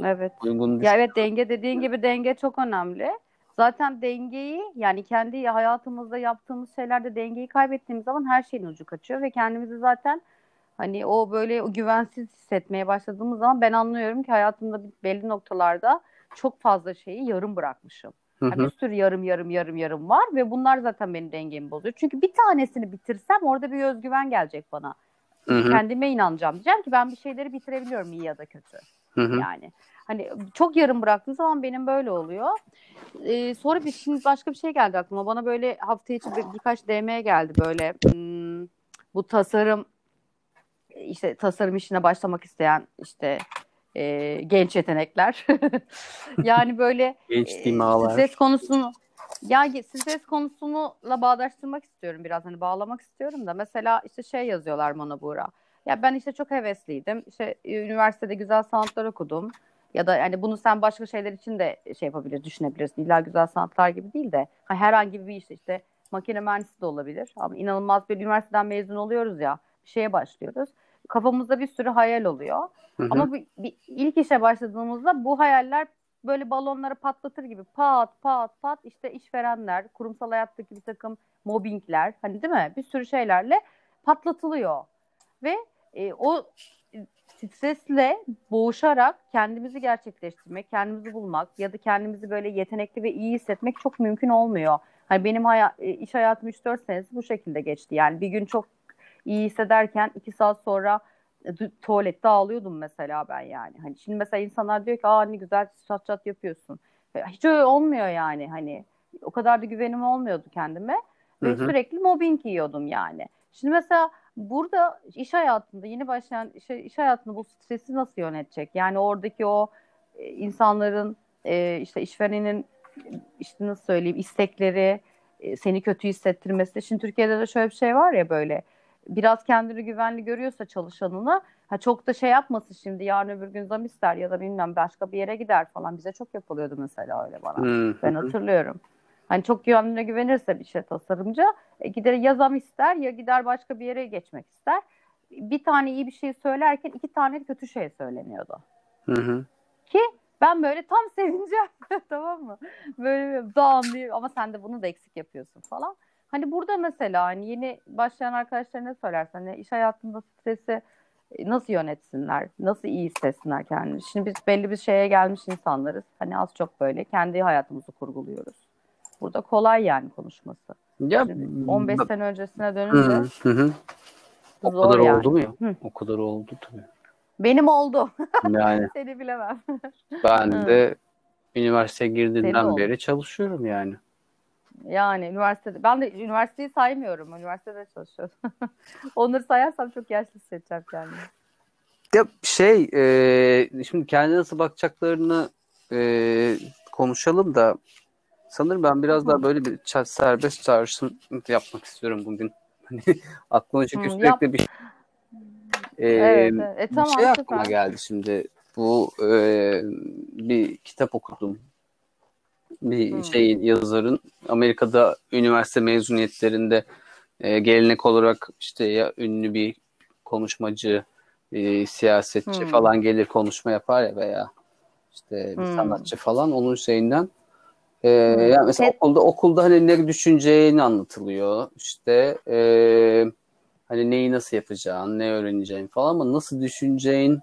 Evet.
uygun
Ya
düşün.
evet denge dediğin gibi denge çok önemli. Zaten dengeyi yani kendi hayatımızda yaptığımız şeylerde dengeyi kaybettiğimiz zaman her şeyin ucu kaçıyor ve kendimizi zaten hani o böyle o güvensiz hissetmeye başladığımız zaman ben anlıyorum ki hayatımda belli noktalarda çok fazla şeyi yarım bırakmışım.
Hı
Yani bir sürü yarım yarım yarım yarım var ve bunlar zaten benim dengemi bozuyor. Çünkü bir tanesini bitirsem orada bir özgüven gelecek bana.
Hı hı.
Kendime inanacağım. Diyeceğim ki ben bir şeyleri bitirebiliyorum iyi ya da kötü.
Hı hı.
Yani hani çok yarım bıraktığım zaman benim böyle oluyor. Ee, sonra bir şimdi başka bir şey geldi aklıma. Bana böyle hafta içi bir, birkaç DM geldi böyle hmm, bu tasarım işte tasarım işine başlamak isteyen işte e, genç yetenekler. yani böyle
Genç
e, stres konusunu ya stres konusuyla bağdaştırmak istiyorum biraz hani bağlamak istiyorum da mesela işte şey yazıyorlar bana Buğra. Ya ben işte çok hevesliydim. İşte e, üniversitede güzel sanatlar okudum. Ya da yani bunu sen başka şeyler için de şey yapabilir, düşünebilirsin. İlla güzel sanatlar gibi değil de ha, herhangi bir işte işte makine mühendisi de olabilir. Ama inanılmaz bir üniversiteden mezun oluyoruz ya, bir şeye başlıyoruz. Kafamızda bir sürü hayal oluyor.
Hı hı.
Ama bir, bir ilk işe başladığımızda bu hayaller böyle balonları patlatır gibi pat pat pat işte işverenler, kurumsal hayattaki bir takım mobbingler hani değil mi? Bir sürü şeylerle patlatılıyor. Ve e, o stresle boğuşarak kendimizi gerçekleştirmek, kendimizi bulmak ya da kendimizi böyle yetenekli ve iyi hissetmek çok mümkün olmuyor. Hani benim haya- e, iş hayatım 3-4 senesi bu şekilde geçti. Yani bir gün çok iyi hissederken iki saat sonra tuvalette ağlıyordum mesela ben yani. Hani şimdi mesela insanlar diyor ki aa ne güzel çat çat yapıyorsun. E, Hiç öyle olmuyor yani hani. O kadar da güvenim olmuyordu kendime.
Hı
Ve
hı.
sürekli mobbing yiyordum yani. Şimdi mesela burada iş hayatında yeni başlayan iş, iş hayatında bu stresi nasıl yönetecek? Yani oradaki o e, insanların e, işte işverenin işte nasıl söyleyeyim istekleri e, seni kötü hissettirmesi. Şimdi Türkiye'de de şöyle bir şey var ya böyle biraz kendini güvenli görüyorsa çalışanını ha çok da şey yapmasın şimdi yarın öbür gün zam ister ya da bilmem başka bir yere gider falan bize çok yapılıyordu mesela öyle bana.
Hı
Ben hatırlıyorum. Hani çok kendine güvenirse bir şey tasarımcı e, gider ya zam ister ya gider başka bir yere geçmek ister. Bir tane iyi bir şey söylerken iki tane kötü şey söyleniyordu.
Hı hı.
Ki ben böyle tam sevineceğim tamam mı? Böyle dağın bir ama sen de bunu da eksik yapıyorsun falan. Hani burada mesela hani yeni başlayan arkadaşlarına söylersen hani iş hayatında stresi e, nasıl yönetsinler, nasıl iyi hissetsinler kendini. Şimdi biz belli bir şeye gelmiş insanlarız. Hani az çok böyle kendi hayatımızı kurguluyoruz. Burada kolay yani konuşması.
Ya
Şimdi 15
b-
sene öncesine dönünce
hı hı. O
zor
kadar
yani.
oldu mu ya?
Hı.
O kadar oldu tabii.
Benim oldu.
Yani
Seni bilemem.
ben
Hı.
de üniversiteye
Senin
girdiğinden
oldu.
beri çalışıyorum yani.
Yani üniversitede ben de üniversiteyi saymıyorum. Üniversitede çalışıyorum. Onları sayarsam çok yaşlı hissedeceğim kendimi.
Ya şey, e, şimdi kendine nasıl bakacaklarını e, konuşalım da sanırım ben biraz daha böyle bir serbest çağrışım yapmak istiyorum bugün. Hani aklıma çünkü
Hı, yap.
sürekli bir e,
Evet, evet. E, tamam
şey aklıma
süper.
geldi şimdi. Bu e, bir kitap okudum. Bir
Hı.
şeyin yazarın Amerika'da üniversite mezuniyetlerinde e, gelenek olarak işte ya ünlü bir konuşmacı, e, siyasetçi
Hı.
falan gelir konuşma yapar ya veya işte bir
Hı.
sanatçı falan onun şeyinden e,
Hı.
yani mesela
Ted-
okulda okulda hani ne düşüneceğini anlatılıyor. İşte e, hani neyi nasıl yapacağın, ne öğreneceğin falan ama nasıl düşüneceğin,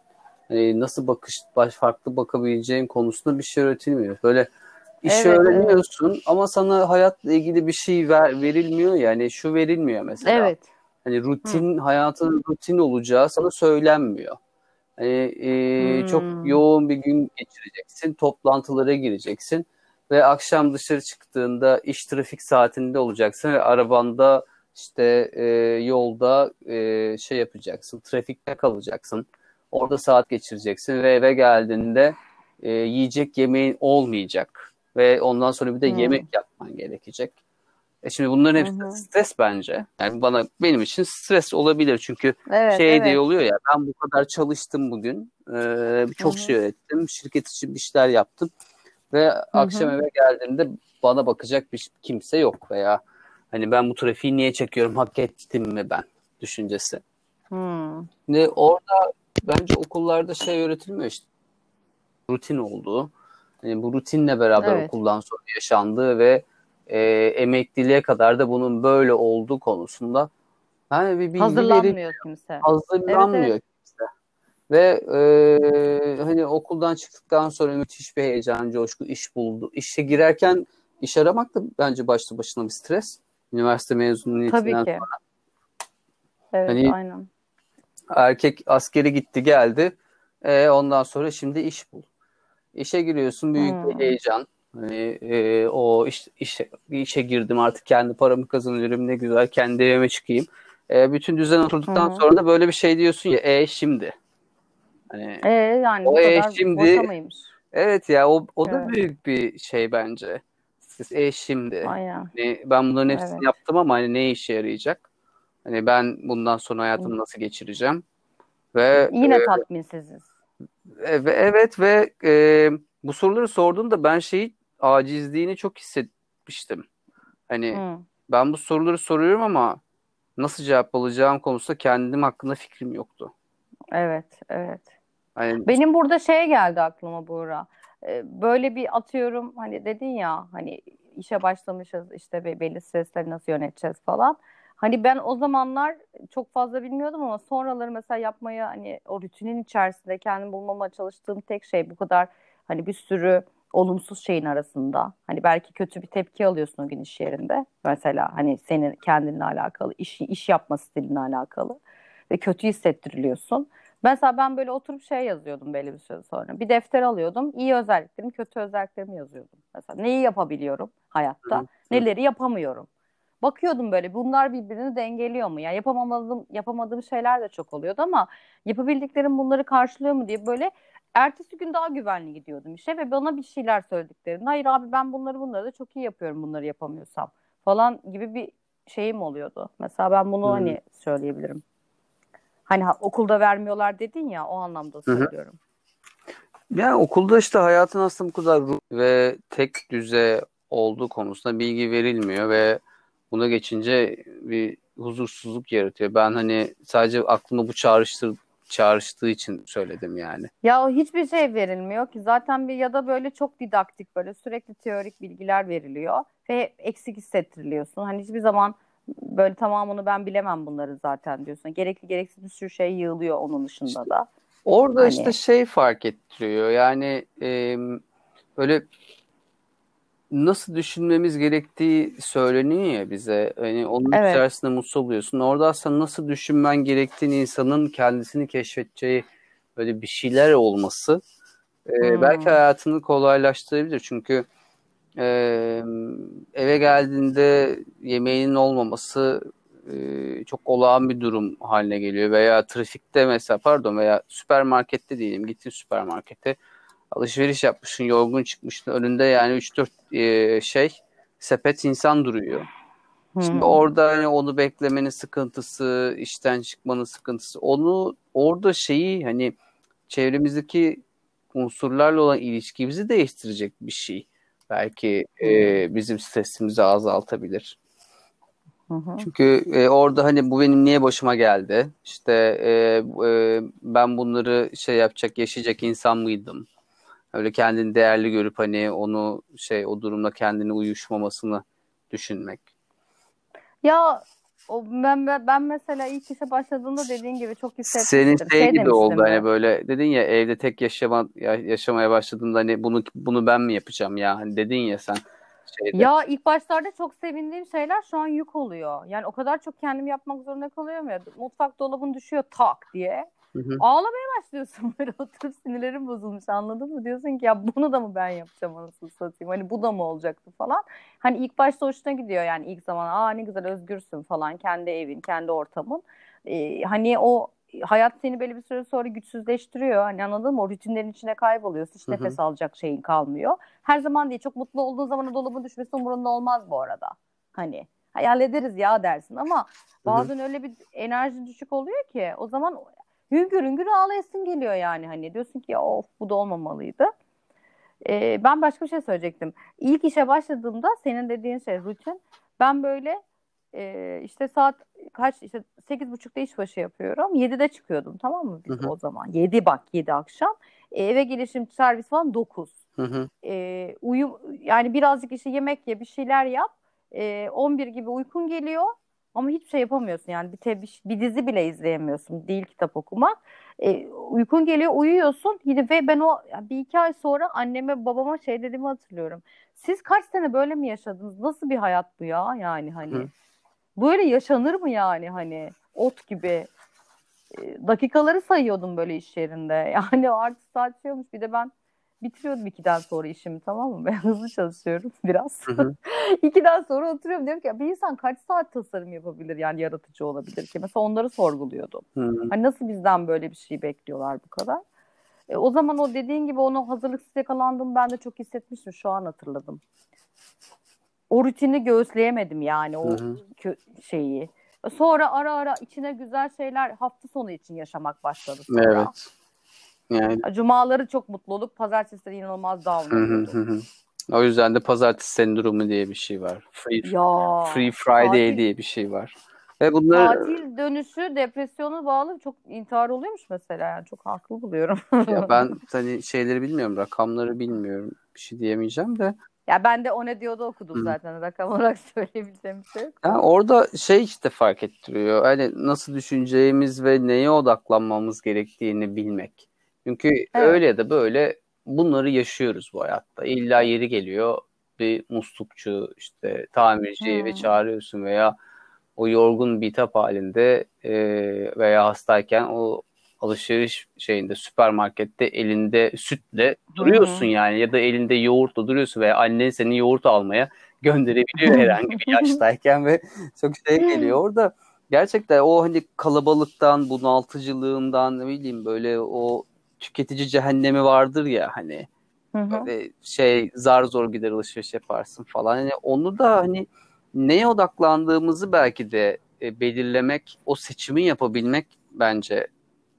hani nasıl bakış baş farklı bakabileceğin konusunda bir şey öğretilmiyor. Böyle işi
Evet, evet.
öğreniyorsun ama sana hayatla ilgili bir şey ver, verilmiyor yani şu verilmiyor mesela.
Evet.
Hani rutin hayatın rutin olacağı sana söylenmiyor. Hani e, çok
Hmm.
yoğun bir gün geçireceksin, toplantılara gireceksin ve akşam dışarı çıktığında iş trafik saatinde olacaksın ve arabanda işte e, yolda e, şey yapacaksın, trafikte kalacaksın. Orada saat geçireceksin ve eve geldiğinde e, yiyecek yemeğin olmayacak ve ondan sonra bir de
Hmm.
yemek yapman gerekecek. E şimdi bunların hepsi
Hı hı.
stres bence. Yani bana benim için stres olabilir çünkü
Evet,
şey
evet.
diye oluyor ya ben bu kadar çalıştım bugün. Ee, çok
Hı hı.
şey öğrettim. Şirket için bir şeyler yaptım. Ve akşam
hı.
eve geldiğimde bana bakacak bir kimse yok veya hani ben bu trafiği niye çekiyorum hak ettim mi ben düşüncesi.
Hmm.
Şimdi orada bence okullarda şey öğretilmiyor işte rutin olduğu. Hani bu rutinle beraber
Evet.
okuldan sonra yaşandığı ve e, emekliliğe kadar da bunun böyle olduğu konusunda hani bir bilgi
Hazırlanmıyor kimse.
hazırlanmıyor
Evet,
kimse. Ve e, hani okuldan çıktıktan sonra müthiş bir heyecan, coşku, iş buldu. İşe girerken iş aramak da bence başlı başına bir stres. Üniversite
Tabii
mezuniyetinden
ki. Evet,
Hani
aynen.
erkek askeri gitti geldi. E, ondan sonra şimdi iş bul. İşe giriyorsun büyük bir
Hmm.
heyecan. Hani e, o iş, işe, işe girdim artık kendi paramı kazanıyorum ne güzel kendi evime çıkayım. E, bütün düzen oturduktan
hı.
sonra da böyle bir şey diyorsun ya e şimdi. Hani
E yani bu
o e
kadar
şimdi evet ya o, o da
Evet,
büyük bir şey bence. Siz e şimdi.
aynen.
Hani ben bunların hepsini
Evet.
yaptım ama hani ne işe yarayacak? Hani ben bundan sonra hayatımı nasıl geçireceğim? Ve
Yine tatminsiziz.
e, ve evet ve e, bu soruları sorduğumda ben şeyi acizliğini çok hissetmiştim. Hani
Hı.
ben bu soruları soruyorum ama nasıl cevap alacağım konusunda kendim hakkında fikrim yoktu.
Evet, evet.
Hani
Benim burada şey geldi aklıma Buğra. Ee, Böyle bir atıyorum hani dedin ya hani işe başlamışız işte be- belli stresleri nasıl yöneteceğiz falan. Hani ben o zamanlar çok fazla bilmiyordum ama sonraları mesela yapmaya hani o rutinin içerisinde kendimi bulmama çalıştığım tek şey bu kadar hani bir sürü olumsuz şeyin arasında. Hani belki kötü bir tepki alıyorsun o gün iş yerinde. Mesela hani senin kendinle alakalı, iş, iş yapma stilinle alakalı ve kötü hissettiriliyorsun. Mesela ben böyle oturup şey yazıyordum belli bir süre sonra. Bir defter alıyordum. iyi özelliklerimi, kötü özelliklerimi yazıyordum. Mesela neyi yapabiliyorum hayatta,
hı.
neleri yapamıyorum. Bakıyordum böyle bunlar birbirini dengeliyor mu? Yani yapamadığım, yapamadığım şeyler de çok oluyordu ama yapabildiklerim bunları karşılıyor mu diye böyle ertesi gün daha güvenli gidiyordum işe ve bana bir şeyler söylediklerinde hayır abi ben bunları bunları da çok iyi yapıyorum bunları yapamıyorsam falan gibi bir şeyim oluyordu. Mesela ben bunu
Hı.
hani söyleyebilirim. Hani ha- okulda vermiyorlar dedin ya o anlamda söylüyorum.
Yani okulda işte hayatın aslında bu kadar ve tek düze olduğu konusunda bilgi verilmiyor ve buna geçince bir huzursuzluk yaratıyor. Ben hani sadece aklıma bu çağrıştır, çağrıştığı için söyledim yani.
Ya hiçbir şey verilmiyor ki zaten bir ya da böyle çok didaktik böyle sürekli teorik bilgiler veriliyor ve eksik hissettiriliyorsun. Hani hiçbir zaman böyle tamamını ben bilemem bunları zaten diyorsun. Gerekli gereksiz bir sürü şey yığılıyor onun dışında da.
Orada
Hani
işte şey fark ettiriyor. Yani e, böyle nasıl düşünmemiz gerektiği söyleniyor ya bize. Hani onun
evet.
içerisinde mutsuz oluyorsun. Orada aslında nasıl düşünmen gerektiğini insanın kendisini keşfedeceği böyle bir şeyler olması e, belki
Hmm.
hayatını kolaylaştırabilir. Çünkü e, eve geldiğinde yemeğinin olmaması e, çok olağan bir durum haline geliyor. Veya trafikte mesela pardon veya süpermarkette diyelim gittin süpermarkete alışveriş yapmışsın yorgun çıkmışsın önünde yani 3-4 e, şey sepet insan duruyor. Şimdi
Hmm.
orada hani onu beklemenin sıkıntısı, işten çıkmanın sıkıntısı, onu orada şeyi hani çevremizdeki unsurlarla olan ilişkimizi değiştirecek bir şey. Belki
Hmm.
e, bizim stresimizi azaltabilir.
Hı hı.
Çünkü e, orada hani bu benim niye başıma geldi? İşte e, e, ben bunları şey yapacak, yaşayacak insan mıydım? Öyle kendini değerli görüp hani onu şey o durumda kendini uyuşmamasını düşünmek.
Ya o ben ben mesela ilk işe başladığımda dediğin gibi çok
Senin
hissetmiştim.
şey
Şey
gibi oldu
demiştim
hani
ya.
böyle dedin ya evde tek yaşama ya- yaşamaya başladığında hani bunu bunu ben mi yapacağım ya hani dedin ya sen şeyde.
Ya ilk başlarda çok sevindiğim şeyler şu an yük oluyor. Yani o kadar çok kendim yapmak zorunda kalıyorum ya. Mutfak dolabın düşüyor tak diye.
Hı hı.
Ağlamaya başlıyorsun böyle oturup sinirlerim bozulmuş anladın mı? Diyorsun ki ya bunu da mı ben yapacağım anasını satayım? Hani bu da mı olacaktı falan. Hani ilk başta hoşuna gidiyor yani ilk zaman aa ne güzel özgürsün falan kendi evin kendi ortamın. Ee, hani o hayat seni böyle bir süre sonra güçsüzleştiriyor. Hani anladın mı? O rutinlerin içine kayboluyorsun. Hiç
Hı hı.
nefes alacak şeyin kalmıyor. Her zaman değil. Çok mutlu olduğun zaman dolabın düşmesi umurunda olmaz bu arada. Hani hayal ederiz ya dersin ama bazen öyle bir enerji düşük oluyor ki o zaman hüngür hüngür ağlayasın geliyor yani hani diyorsun ki of bu da olmamalıydı. Ee, ben başka bir şey söyleyecektim. İlk işe başladığımda senin dediğin şey rutin. Ben böyle e, işte saat kaç işte sekiz buçukta işbaşı yapıyorum. 7'de çıkıyordum tamam mı
Hı
biz
hı.
o zaman. 7 bak 7 akşam. E, eve gelişim servis falan 9.
Hı hı.
E, uyu yani birazcık işte yemek ye bir şeyler yap. E, 11 gibi uykun geliyor. Ama hiçbir şey yapamıyorsun yani bir, te- bir, dizi bile izleyemiyorsun değil kitap okumak. E, uykun geliyor uyuyorsun yine ve ben o bir iki ay sonra anneme babama şey dediğimi hatırlıyorum. Siz kaç sene böyle mi yaşadınız? Nasıl bir hayat bu ya yani hani?
Hı.
Böyle yaşanır mı yani hani ot gibi E, dakikaları sayıyordum böyle iş yerinde. Yani artık saat şey olmuş bir de ben bitiriyordum ikiden sonra işimi tamam mı? Ben hızlı çalışıyorum biraz.
Hı hı.
İkiden sonra oturuyorum diyorum ki "Ya bir insan kaç saat tasarım yapabilir yani yaratıcı olabilir ki? Mesela onları sorguluyordum.
Hı.
Hani nasıl bizden böyle bir şey bekliyorlar bu kadar? E, o zaman o dediğin gibi onu hazırlıksız yakalandım ben de çok hissetmiştim şu an hatırladım. O rutini göğüsleyemedim yani o
Hı hı.
şeyi. Sonra ara ara içine güzel şeyler hafta sonu için yaşamak başladı sonra.
Evet. Yani
Cumaları çok mutlu olup pazartesileri inanılmaz down.
O yüzden de pazartesi sendromu diye bir şey var. Free
Ya
Free Friday
tatil
diye bir şey var. Ve bunlar
tatil dönüşü depresyona bağlı çok intihar oluyormuş mesela yani çok haklı buluyorum.
ya ben hani şeyleri bilmiyorum, rakamları bilmiyorum. Bir şey diyemeyeceğim de.
Ya ben de o ne diyordu okudum
Hı.
zaten rakam olarak söyleyebileceğim bir şey yok.
Ya orada şey işte fark ettiriyor. Hani nasıl düşüneceğimiz ve neye odaklanmamız gerektiğini bilmek. Çünkü öyle ya da böyle bunları yaşıyoruz bu hayatta. İlla yeri geliyor bir muslukçu işte tamirciyi ve
Hmm.
çağırıyorsun veya o yorgun bitap halinde e, veya hastayken o alışveriş şeyinde süpermarkette elinde sütle duruyorsun
hı.
yani ya da elinde yoğurtla duruyorsun veya annen seni yoğurt almaya gönderebiliyor herhangi bir yaştayken ve çok şey geliyor orada gerçekten o hani kalabalıktan bunaltıcılığından ne bileyim böyle o tüketici cehennemi vardır ya hani
Hı hı.
böyle şey zar zor gider alışveriş yaparsın falan hani onu da hani neye odaklandığımızı belki de e, belirlemek, o seçimi yapabilmek bence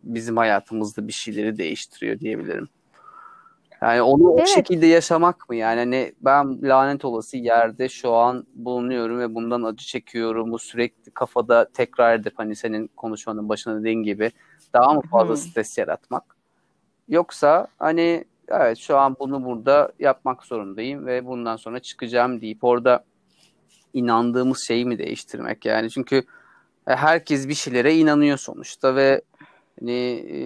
bizim hayatımızda bir şeyleri değiştiriyor diyebilirim. Yani onu evet. o şekilde yaşamak mı? Yani hani ben lanet olası yerde şu an bulunuyorum ve bundan acı çekiyorum. Bu sürekli kafada tekrar edip hani senin konuşmanın başına dediğin gibi daha mı fazla stres yaratmak? Yoksa hani evet şu an bunu burada yapmak zorundayım ve bundan sonra çıkacağım deyip orada inandığımız şeyi mi değiştirmek yani çünkü e, herkes bir şeylere inanıyor sonuçta ve hani e,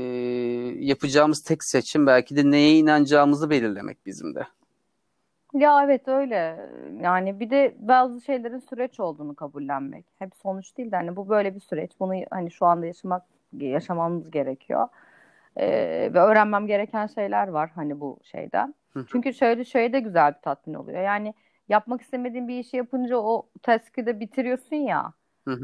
yapacağımız tek seçim belki de neye inanacağımızı belirlemek bizim de.
Ya evet öyle. Yani bir de bazı şeylerin süreç olduğunu kabullenmek. Hep sonuç değil de hani bu böyle bir süreç. Bunu hani şu anda yaşamak yaşamamız gerekiyor. Ee, ve öğrenmem gereken şeyler var hani bu şeyden. Çünkü şöyle şöyle de güzel bir tatmin oluyor. Yani yapmak istemediğin bir işi yapınca o task'ı da bitiriyorsun ya.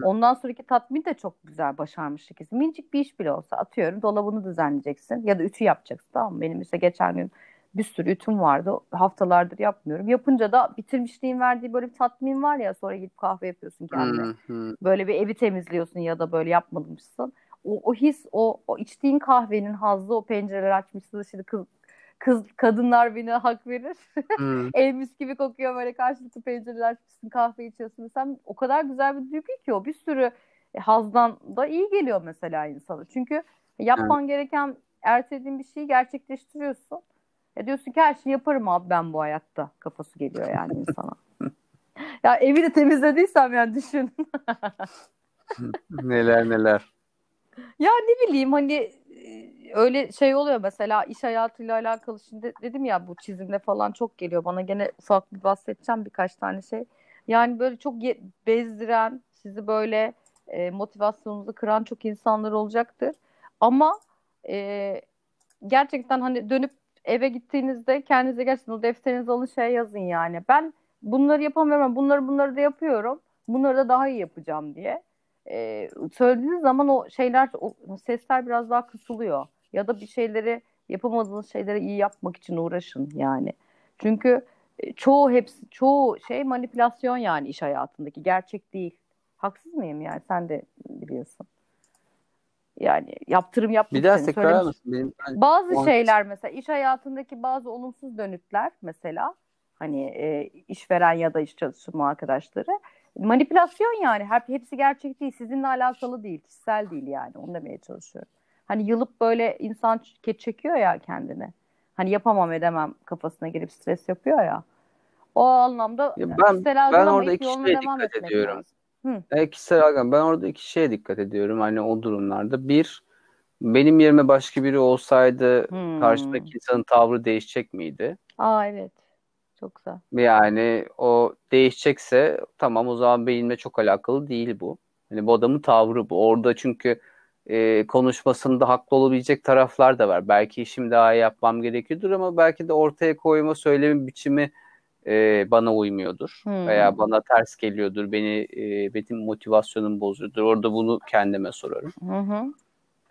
Ondan sonraki tatmin de çok güzel başarmışlık hissi. Minicik bir iş bile olsa atıyorum dolabını düzenleyeceksin ya da ütü yapacaksın tamam mı? Benim işte geçen gün bir sürü ütüm vardı. Haftalardır yapmıyorum. Yapınca da bitirmişliğin verdiği böyle bir tatmin var ya sonra gidip kahve yapıyorsun kendine. Böyle bir evi temizliyorsun ya da böyle yapmamışsın o, o his, o, o içtiğin kahvenin hazzı, o pencereleri açmışsın. Şimdi kız, kız kadınlar beni hak verir. Hmm. El mis gibi kokuyor böyle karşılıklı pencereler açmışsın, kahve içiyorsun. Sen o kadar güzel bir duygu ki o bir sürü e, hazdan da iyi geliyor mesela insana. Çünkü yapman hmm. gereken ertelediğin bir şeyi gerçekleştiriyorsun. Ya diyorsun ki her şeyi yaparım abi ben bu hayatta kafası geliyor yani insana. ya evi de temizlediysem yani düşün.
neler neler.
Ya ne bileyim hani öyle şey oluyor mesela iş hayatıyla alakalı şimdi dedim ya bu çizimde falan çok geliyor bana gene ufak bir bahsedeceğim birkaç tane şey. Yani böyle çok bezdiren sizi böyle e, motivasyonunuzu kıran çok insanlar olacaktır. Ama e, gerçekten hani dönüp eve gittiğinizde kendinize gerçekten o defterinize alın şey yazın yani. Ben bunları yapamıyorum bunları bunları da yapıyorum. Bunları da daha iyi yapacağım diye e, söylediğiniz zaman o şeyler o sesler biraz daha kısılıyor ya da bir şeyleri yapamadığınız şeyleri iyi yapmak için uğraşın yani. Çünkü e, çoğu hepsi çoğu şey manipülasyon yani iş hayatındaki gerçek değil. Haksız mıyım yani sen de biliyorsun. Yani yaptırım yapmak
bir daha tekrar mısın? Benim,
bazı on... şeyler mesela iş hayatındaki bazı olumsuz dönütler mesela hani e, işveren ya da iş çalışma arkadaşları manipülasyon yani. Hep, hepsi gerçek değil. Sizinle alakalı değil. Kişisel değil yani. Onu demeye çalışıyorum. Hani yılıp böyle insan çekiyor ya kendini. Hani yapamam edemem kafasına girip stres yapıyor ya. O anlamda
ya ben, ben orada iki şeye dikkat ediyorum. Hı. E, kişisel algım. Ben orada iki şeye dikkat ediyorum. Hani o durumlarda. Bir, benim yerime başka biri olsaydı hmm. karşıdaki insanın tavrı değişecek miydi?
Aa evet. Çok güzel.
Yani o değişecekse tamam o zaman benimle çok alakalı değil bu. Hani bu adamın tavrı bu. Orada çünkü e, konuşmasında haklı olabilecek taraflar da var. Belki işimi daha iyi yapmam gerekiyordur ama belki de ortaya koyma söylemi biçimi e, bana uymuyordur. Hmm. Veya bana ters geliyordur. Beni e, benim motivasyonum bozuyordur. Orada bunu kendime sorarım.
Hı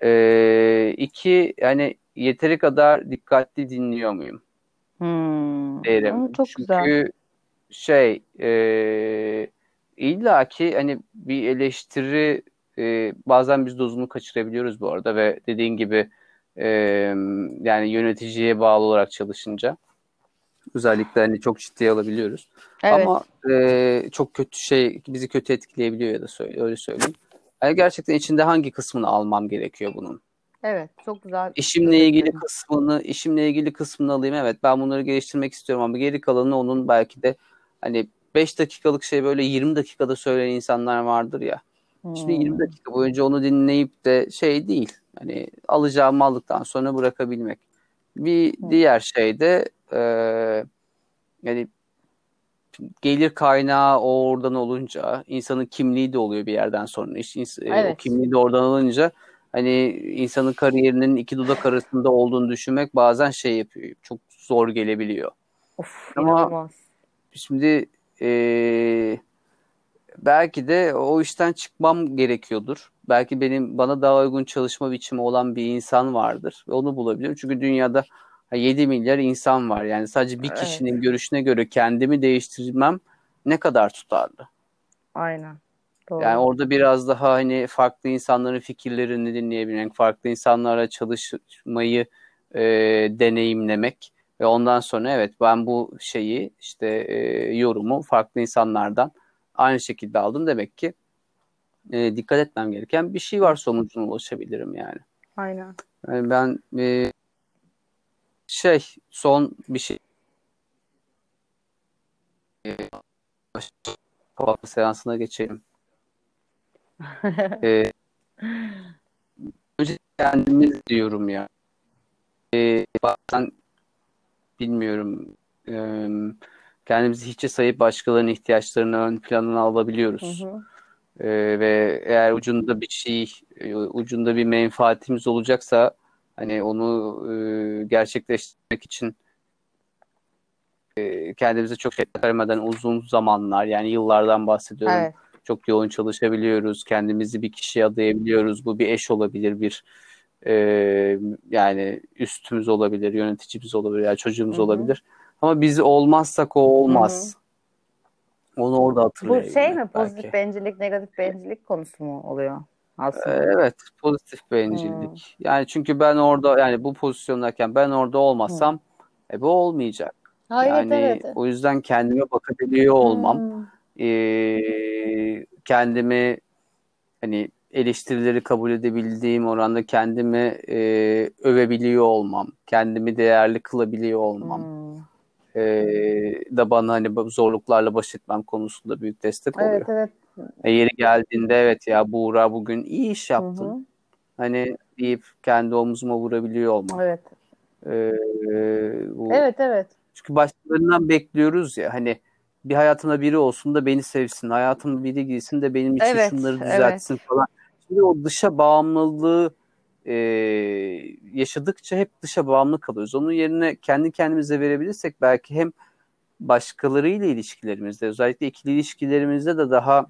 E, iki yani yeteri kadar dikkatli dinliyor muyum?
Hmm.
derim.
Çok
Çünkü
güzel.
şey e, illa ki hani bir eleştiri e, bazen biz dozunu kaçırabiliyoruz bu arada ve dediğin gibi e, yani yöneticiye bağlı olarak çalışınca özellikle hani çok ciddiye alabiliyoruz. Evet. Ama e, çok kötü şey bizi kötü etkileyebiliyor ya da söyle, öyle söyleyeyim. Yani gerçekten içinde hangi kısmını almam gerekiyor bunun?
Evet, çok güzel.
İşimle ilgili kısmını, işimle ilgili kısmını alayım. Evet, ben bunları geliştirmek istiyorum ama geri kalanını onun belki de hani 5 dakikalık şey böyle 20 dakikada söyleyen insanlar vardır ya. Hmm. Şimdi 20 dakika boyunca onu dinleyip de şey değil. Hani alacağımı aldıktan sonra bırakabilmek. Bir hmm. diğer şey de e, yani gelir kaynağı oradan olunca insanın kimliği de oluyor bir yerden sonra. İşte, evet. O kimliği de oradan alınca hani insanın kariyerinin iki dudak arasında olduğunu düşünmek bazen şey yapıyor. Çok zor gelebiliyor.
Of, Ama inanılmaz.
şimdi e, belki de o işten çıkmam gerekiyordur. Belki benim bana daha uygun çalışma biçimi olan bir insan vardır. Onu bulabilirim. Çünkü dünyada 7 milyar insan var. Yani sadece bir kişinin evet. görüşüne göre kendimi değiştirmem ne kadar tutarlı?
Aynen. Doğru.
Yani orada biraz daha hani farklı insanların fikirlerini dinleyebilmek, farklı insanlarla çalışmayı e, deneyimlemek ve ondan sonra evet ben bu şeyi işte e, yorumu farklı insanlardan aynı şekilde aldım demek ki e, dikkat etmem gereken bir şey var sonucuna ulaşabilirim yani.
Aynen.
Yani ben e, şey son bir şey e, seansına geçelim. E, önce kendimiz diyorum ya. E, bazen bilmiyorum e, kendimizi hiçe sayıp başkalarının ihtiyaçlarını ön planına alabiliyoruz.
Hı hı.
E, ve eğer ucunda bir şey, e, ucunda bir menfaatimiz olacaksa hani onu e, gerçekleştirmek için e, kendimize çok şey vermeden uzun zamanlar yani yıllardan bahsediyorum.
Evet.
Çok yoğun çalışabiliyoruz. Kendimizi bir kişiye adayabiliyoruz. Bu bir eş olabilir, bir e, yani üstümüz olabilir, yöneticimiz olabilir, yani çocuğumuz
Hı hı.
olabilir. Ama biz olmazsak o olmaz. Onu orada
Bu
hatırlayabilmek
şey mi?
belki.
Pozitif bencillik, negatif bencillik konusu mu oluyor aslında?
Evet, pozitif bencillik. Yani çünkü ben orada yani bu pozisyondayken ben orada olmasam e, bu olmayacak.
Ha, evet,
Yani
evet.
o yüzden kendime bakabiliyor olmam,
Hmm.
E, kendimi hani eleştirileri kabul edebildiğim oranda kendimi e, övebiliyor olmam, kendimi değerli kılabiliyor olmam
Hmm.
e, da bana hani zorluklarla baş etmem konusunda büyük destek oluyor.
Evet evet.
E, yeri geldiğinde evet ya Buğra bugün iyi iş
Hı
yaptın.
hı.
Hani deyip kendi omzuma vurabiliyor olmam.
Evet.
E, bu,
Evet evet.
Çünkü başkalarından bekliyoruz ya hani bir hayatımda biri olsun da beni sevsin. Hayatıma biri girsin de benim için
Evet,
şunları
evet.
düzeltsin falan. Şimdi o dışa bağımlılığı e, yaşadıkça hep dışa bağımlı kalıyoruz. Onun yerine kendi kendimize verebilirsek belki hem başkalarıyla ilişkilerimizde özellikle ikili ilişkilerimizde de daha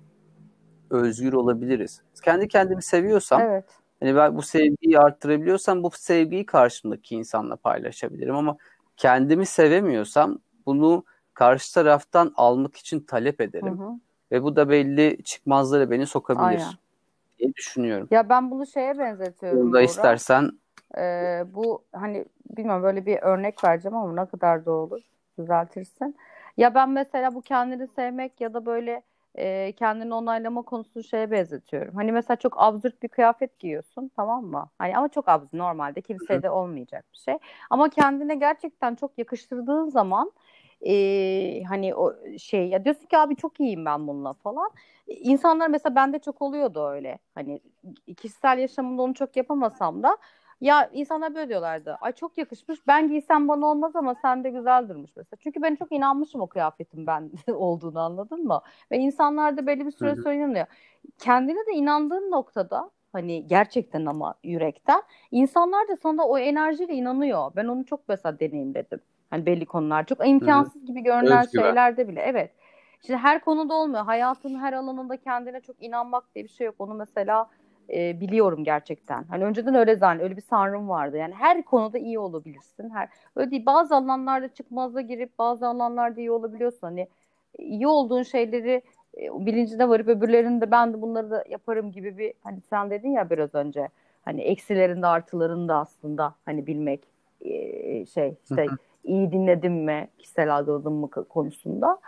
özgür olabiliriz. Kendi kendimi seviyorsam
Evet.
hani ben bu sevgiyi arttırabiliyorsam bu sevgiyi karşımdaki insanla paylaşabilirim ama kendimi sevemiyorsam bunu karşı taraftan almak için talep
Hı
ederim
hı.
ve bu da belli çıkmazlara beni sokabilir
Aynen.
diye düşünüyorum.
Ya ben bunu şeye benzetiyorum
Bunu da
Buğra.
istersen
Ee, bu hani bilmiyorum böyle bir örnek vereceğim ama ne kadar doğru olur düzeltirsin. Ya ben mesela bu kendini sevmek ya da böyle e, kendini onaylama konusunu şeye benzetiyorum. Hani mesela çok absürt bir kıyafet giyiyorsun tamam mı? Hani ama çok absürt normalde kimsede olmayacak bir şey. Ama kendine gerçekten çok yakıştırdığın zaman e, hani o şey ya diyorsun ki abi çok iyiyim ben bununla falan. İnsanlar mesela bende çok oluyordu öyle. Hani kişisel yaşamımda onu çok yapamasam da ya insanlar böyle diyorlardı. Ay çok yakışmış. Ben giysem bana olmaz ama sende güzel durmuş mesela. Çünkü ben çok inanmışım o kıyafetin ben olduğunu anladın mı? Ve insanlar da belli bir süre sonra inanıyor. Kendine de inandığın noktada hani gerçekten ama yürekten insanlar da sana o enerjiyle inanıyor. Ben onu çok mesela deneyimledim. Hani belli konular çok imkansız gibi görünen
Özgüven.
şeylerde bile evet. Şimdi her konuda olmuyor. Hayatın her alanında kendine çok inanmak diye bir şey yok. Onu mesela e, biliyorum gerçekten. Hani önceden öyle zannet, öyle bir sanrım vardı. Yani her konuda iyi olabilirsin. Her öyle değil. Bazı alanlarda çıkmaza girip bazı alanlarda iyi olabiliyorsun. Hani iyi olduğun şeyleri e, bilincine varıp öbürlerinde ben de bunları da yaparım gibi bir hani sen dedin ya biraz önce hani eksilerinde artılarında aslında hani bilmek e, şey işte. İyi dinledim mi kişisel algıladım mı konusunda.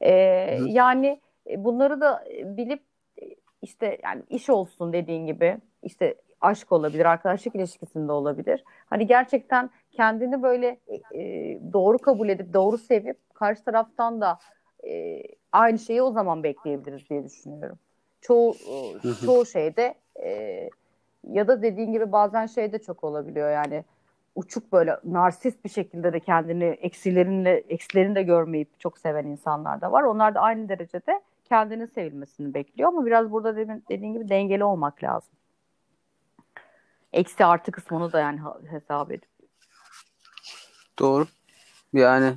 E,
Hı hı.
yani e, bunları da bilip e, işte yani iş olsun dediğin gibi işte aşk olabilir, arkadaşlık ilişkisinde olabilir. Hani gerçekten kendini böyle e, doğru kabul edip doğru sevip karşı taraftan da e, aynı şeyi o zaman bekleyebiliriz diye düşünüyorum. Çoğu e, çoğu şeyde e, ya da dediğin gibi bazen şey de çok olabiliyor yani uçuk böyle narsist bir şekilde de kendini eksilerinle eksilerini de görmeyip çok seven insanlar da var. Onlar da aynı derecede kendinin sevilmesini bekliyor ama biraz burada demin dediğin gibi dengeli olmak lazım. Eksi artı kısmını da yani hesap edip.
doğru. Yani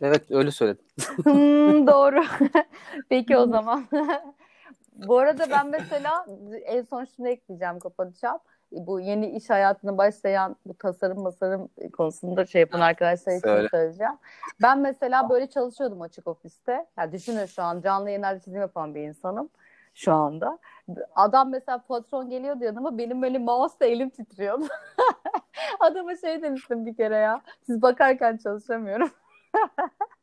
evet öyle söyledim.
Hmm, doğru. Peki o zaman. Bu arada ben mesela en son şunu ekleyeceğim kapatacağım. Bu yeni iş hayatına başlayan bu tasarım masarım konusunda şey yapan arkadaşlar için
Söyle.
söyleyeceğim. Ben mesela böyle çalışıyordum açık ofiste. Yani düşünün şu an canlı yayınlarda çizim yapan bir insanım şu anda. Adam mesela patron geliyordu yanıma benim böyle mouse'da elim titriyordu. Adama şey demiştim bir kere ya. Siz bakarken çalışamıyorum.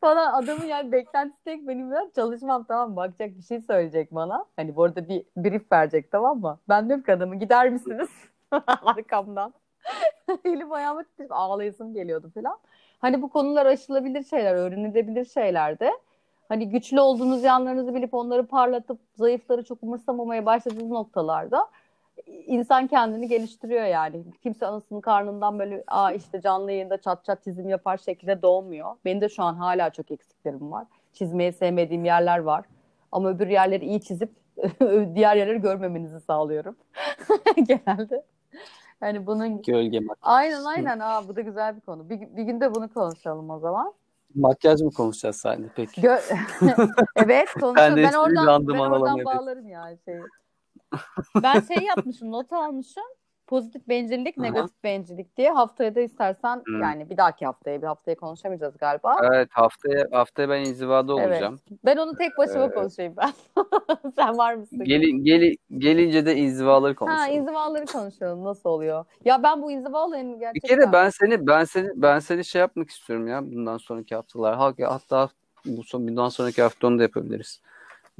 falan adamın yani beklentisi tek benim ya çalışmam tamam bakacak bir şey söyleyecek bana. Hani bu arada bir brief verecek tamam mı? Ben diyorum ki adamı gider misiniz? Arkamdan. Elim ayağıma titreyip ağlayasım geliyordu falan. Hani bu konular aşılabilir şeyler, öğrenilebilir şeyler de. Hani güçlü olduğunuz yanlarınızı bilip onları parlatıp zayıfları çok umursamamaya başladığınız noktalarda insan kendini geliştiriyor yani. Kimse anasının karnından böyle aa işte canlı yayında çat çat çizim yapar şekilde doğmuyor. Benim de şu an hala çok eksiklerim var. Çizmeyi sevmediğim yerler var. Ama öbür yerleri iyi çizip diğer yerleri görmemenizi sağlıyorum. Genelde. Yani bunun
Gölge mak-
aynen aynen aa bu da güzel bir konu. Bir, bir gün de bunu konuşalım o zaman.
makyaj mı konuşacağız seninle peki?
Gö- evet konuşalım.
Ben
Ben, oradan, ben oradan bağlarım yani şeyi. Ben şey yapmışım, not almışım. Pozitif bencillik, negatif bencillik diye. Haftaya da istersen
Hmm.
yani bir dahaki haftaya, bir haftaya konuşamayacağız galiba.
Evet haftaya haftaya ben inzivada
Evet.
olacağım.
Ben onu tek başıma
Ee,
konuşayım ben. Sen var mısın?
Gelin, geli, gelince de inzivaları konuşalım.
Ha inzivaları konuşalım. Nasıl oluyor? Ya ben bu inziva olayını
Bir
gerçekten...
kere ben seni ben seni ben seni şey yapmak istiyorum ya bundan sonraki haftalar. Ha- Hatta bu son bundan sonraki hafta onu da yapabiliriz.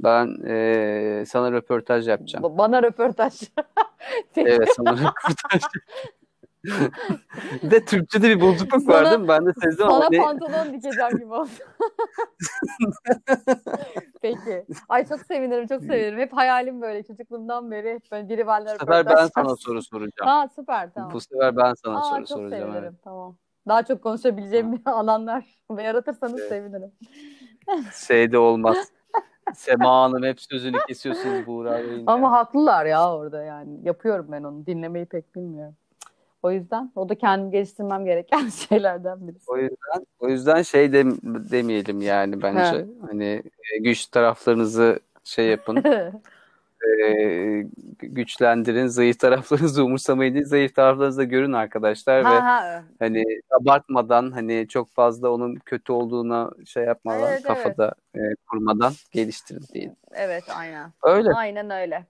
Ben eee, sana röportaj yapacağım.
Ba- Bana röportaj.
Evet sana röportaj. de Türkçe'de bir bozukluk
Sana-
var değil mi? Ben de sezdim ama
Sana pantolon dikeceğim gibi oldu. Peki. Ay çok sevinirim, çok sevinirim. Hep hayalim böyle çocukluğumdan beri. Hep böyle biri benimle
bu sefer ben sana soru soracağım.
Ha süper tamam.
Bu sefer ben sana
Aa,
soru
çok
soracağım.
sevinirim
Evet.
tamam. Daha çok konuşabileceğim alanlar yaratırsanız
Evet.
sevinirim.
Şeyde olmaz. Sema Hanım hep sözünü kesiyorsunuz Buğra Bey'in.
Ama haklılar ya orada yani. Yapıyorum ben onu. Dinlemeyi pek bilmiyorum. O yüzden o da kendimi geliştirmem gereken şeylerden birisi.
O yüzden o yüzden şey dem demeyelim yani bence. Hani e, güç taraflarınızı şey yapın. e, güçlendirin. Zayıf taraflarınızı umursamayın değil. Zayıf taraflarınızı da görün arkadaşlar ve
ha ha.
hani abartmadan hani çok fazla onun kötü olduğuna şey yapmadan
Evet,
kafada e, kurmadan geliştirin diye.
Evet aynen.
Öyle.
Aynen öyle.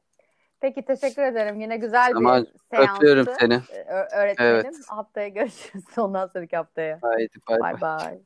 Peki teşekkür ederim. Yine güzel
Tamam,
bir seanstı.
Öpüyorum seni.
Ö- öğretmenim.
Evet.
Haftaya görüşürüz. Ondan sonraki haftaya.
Haydi bay bay.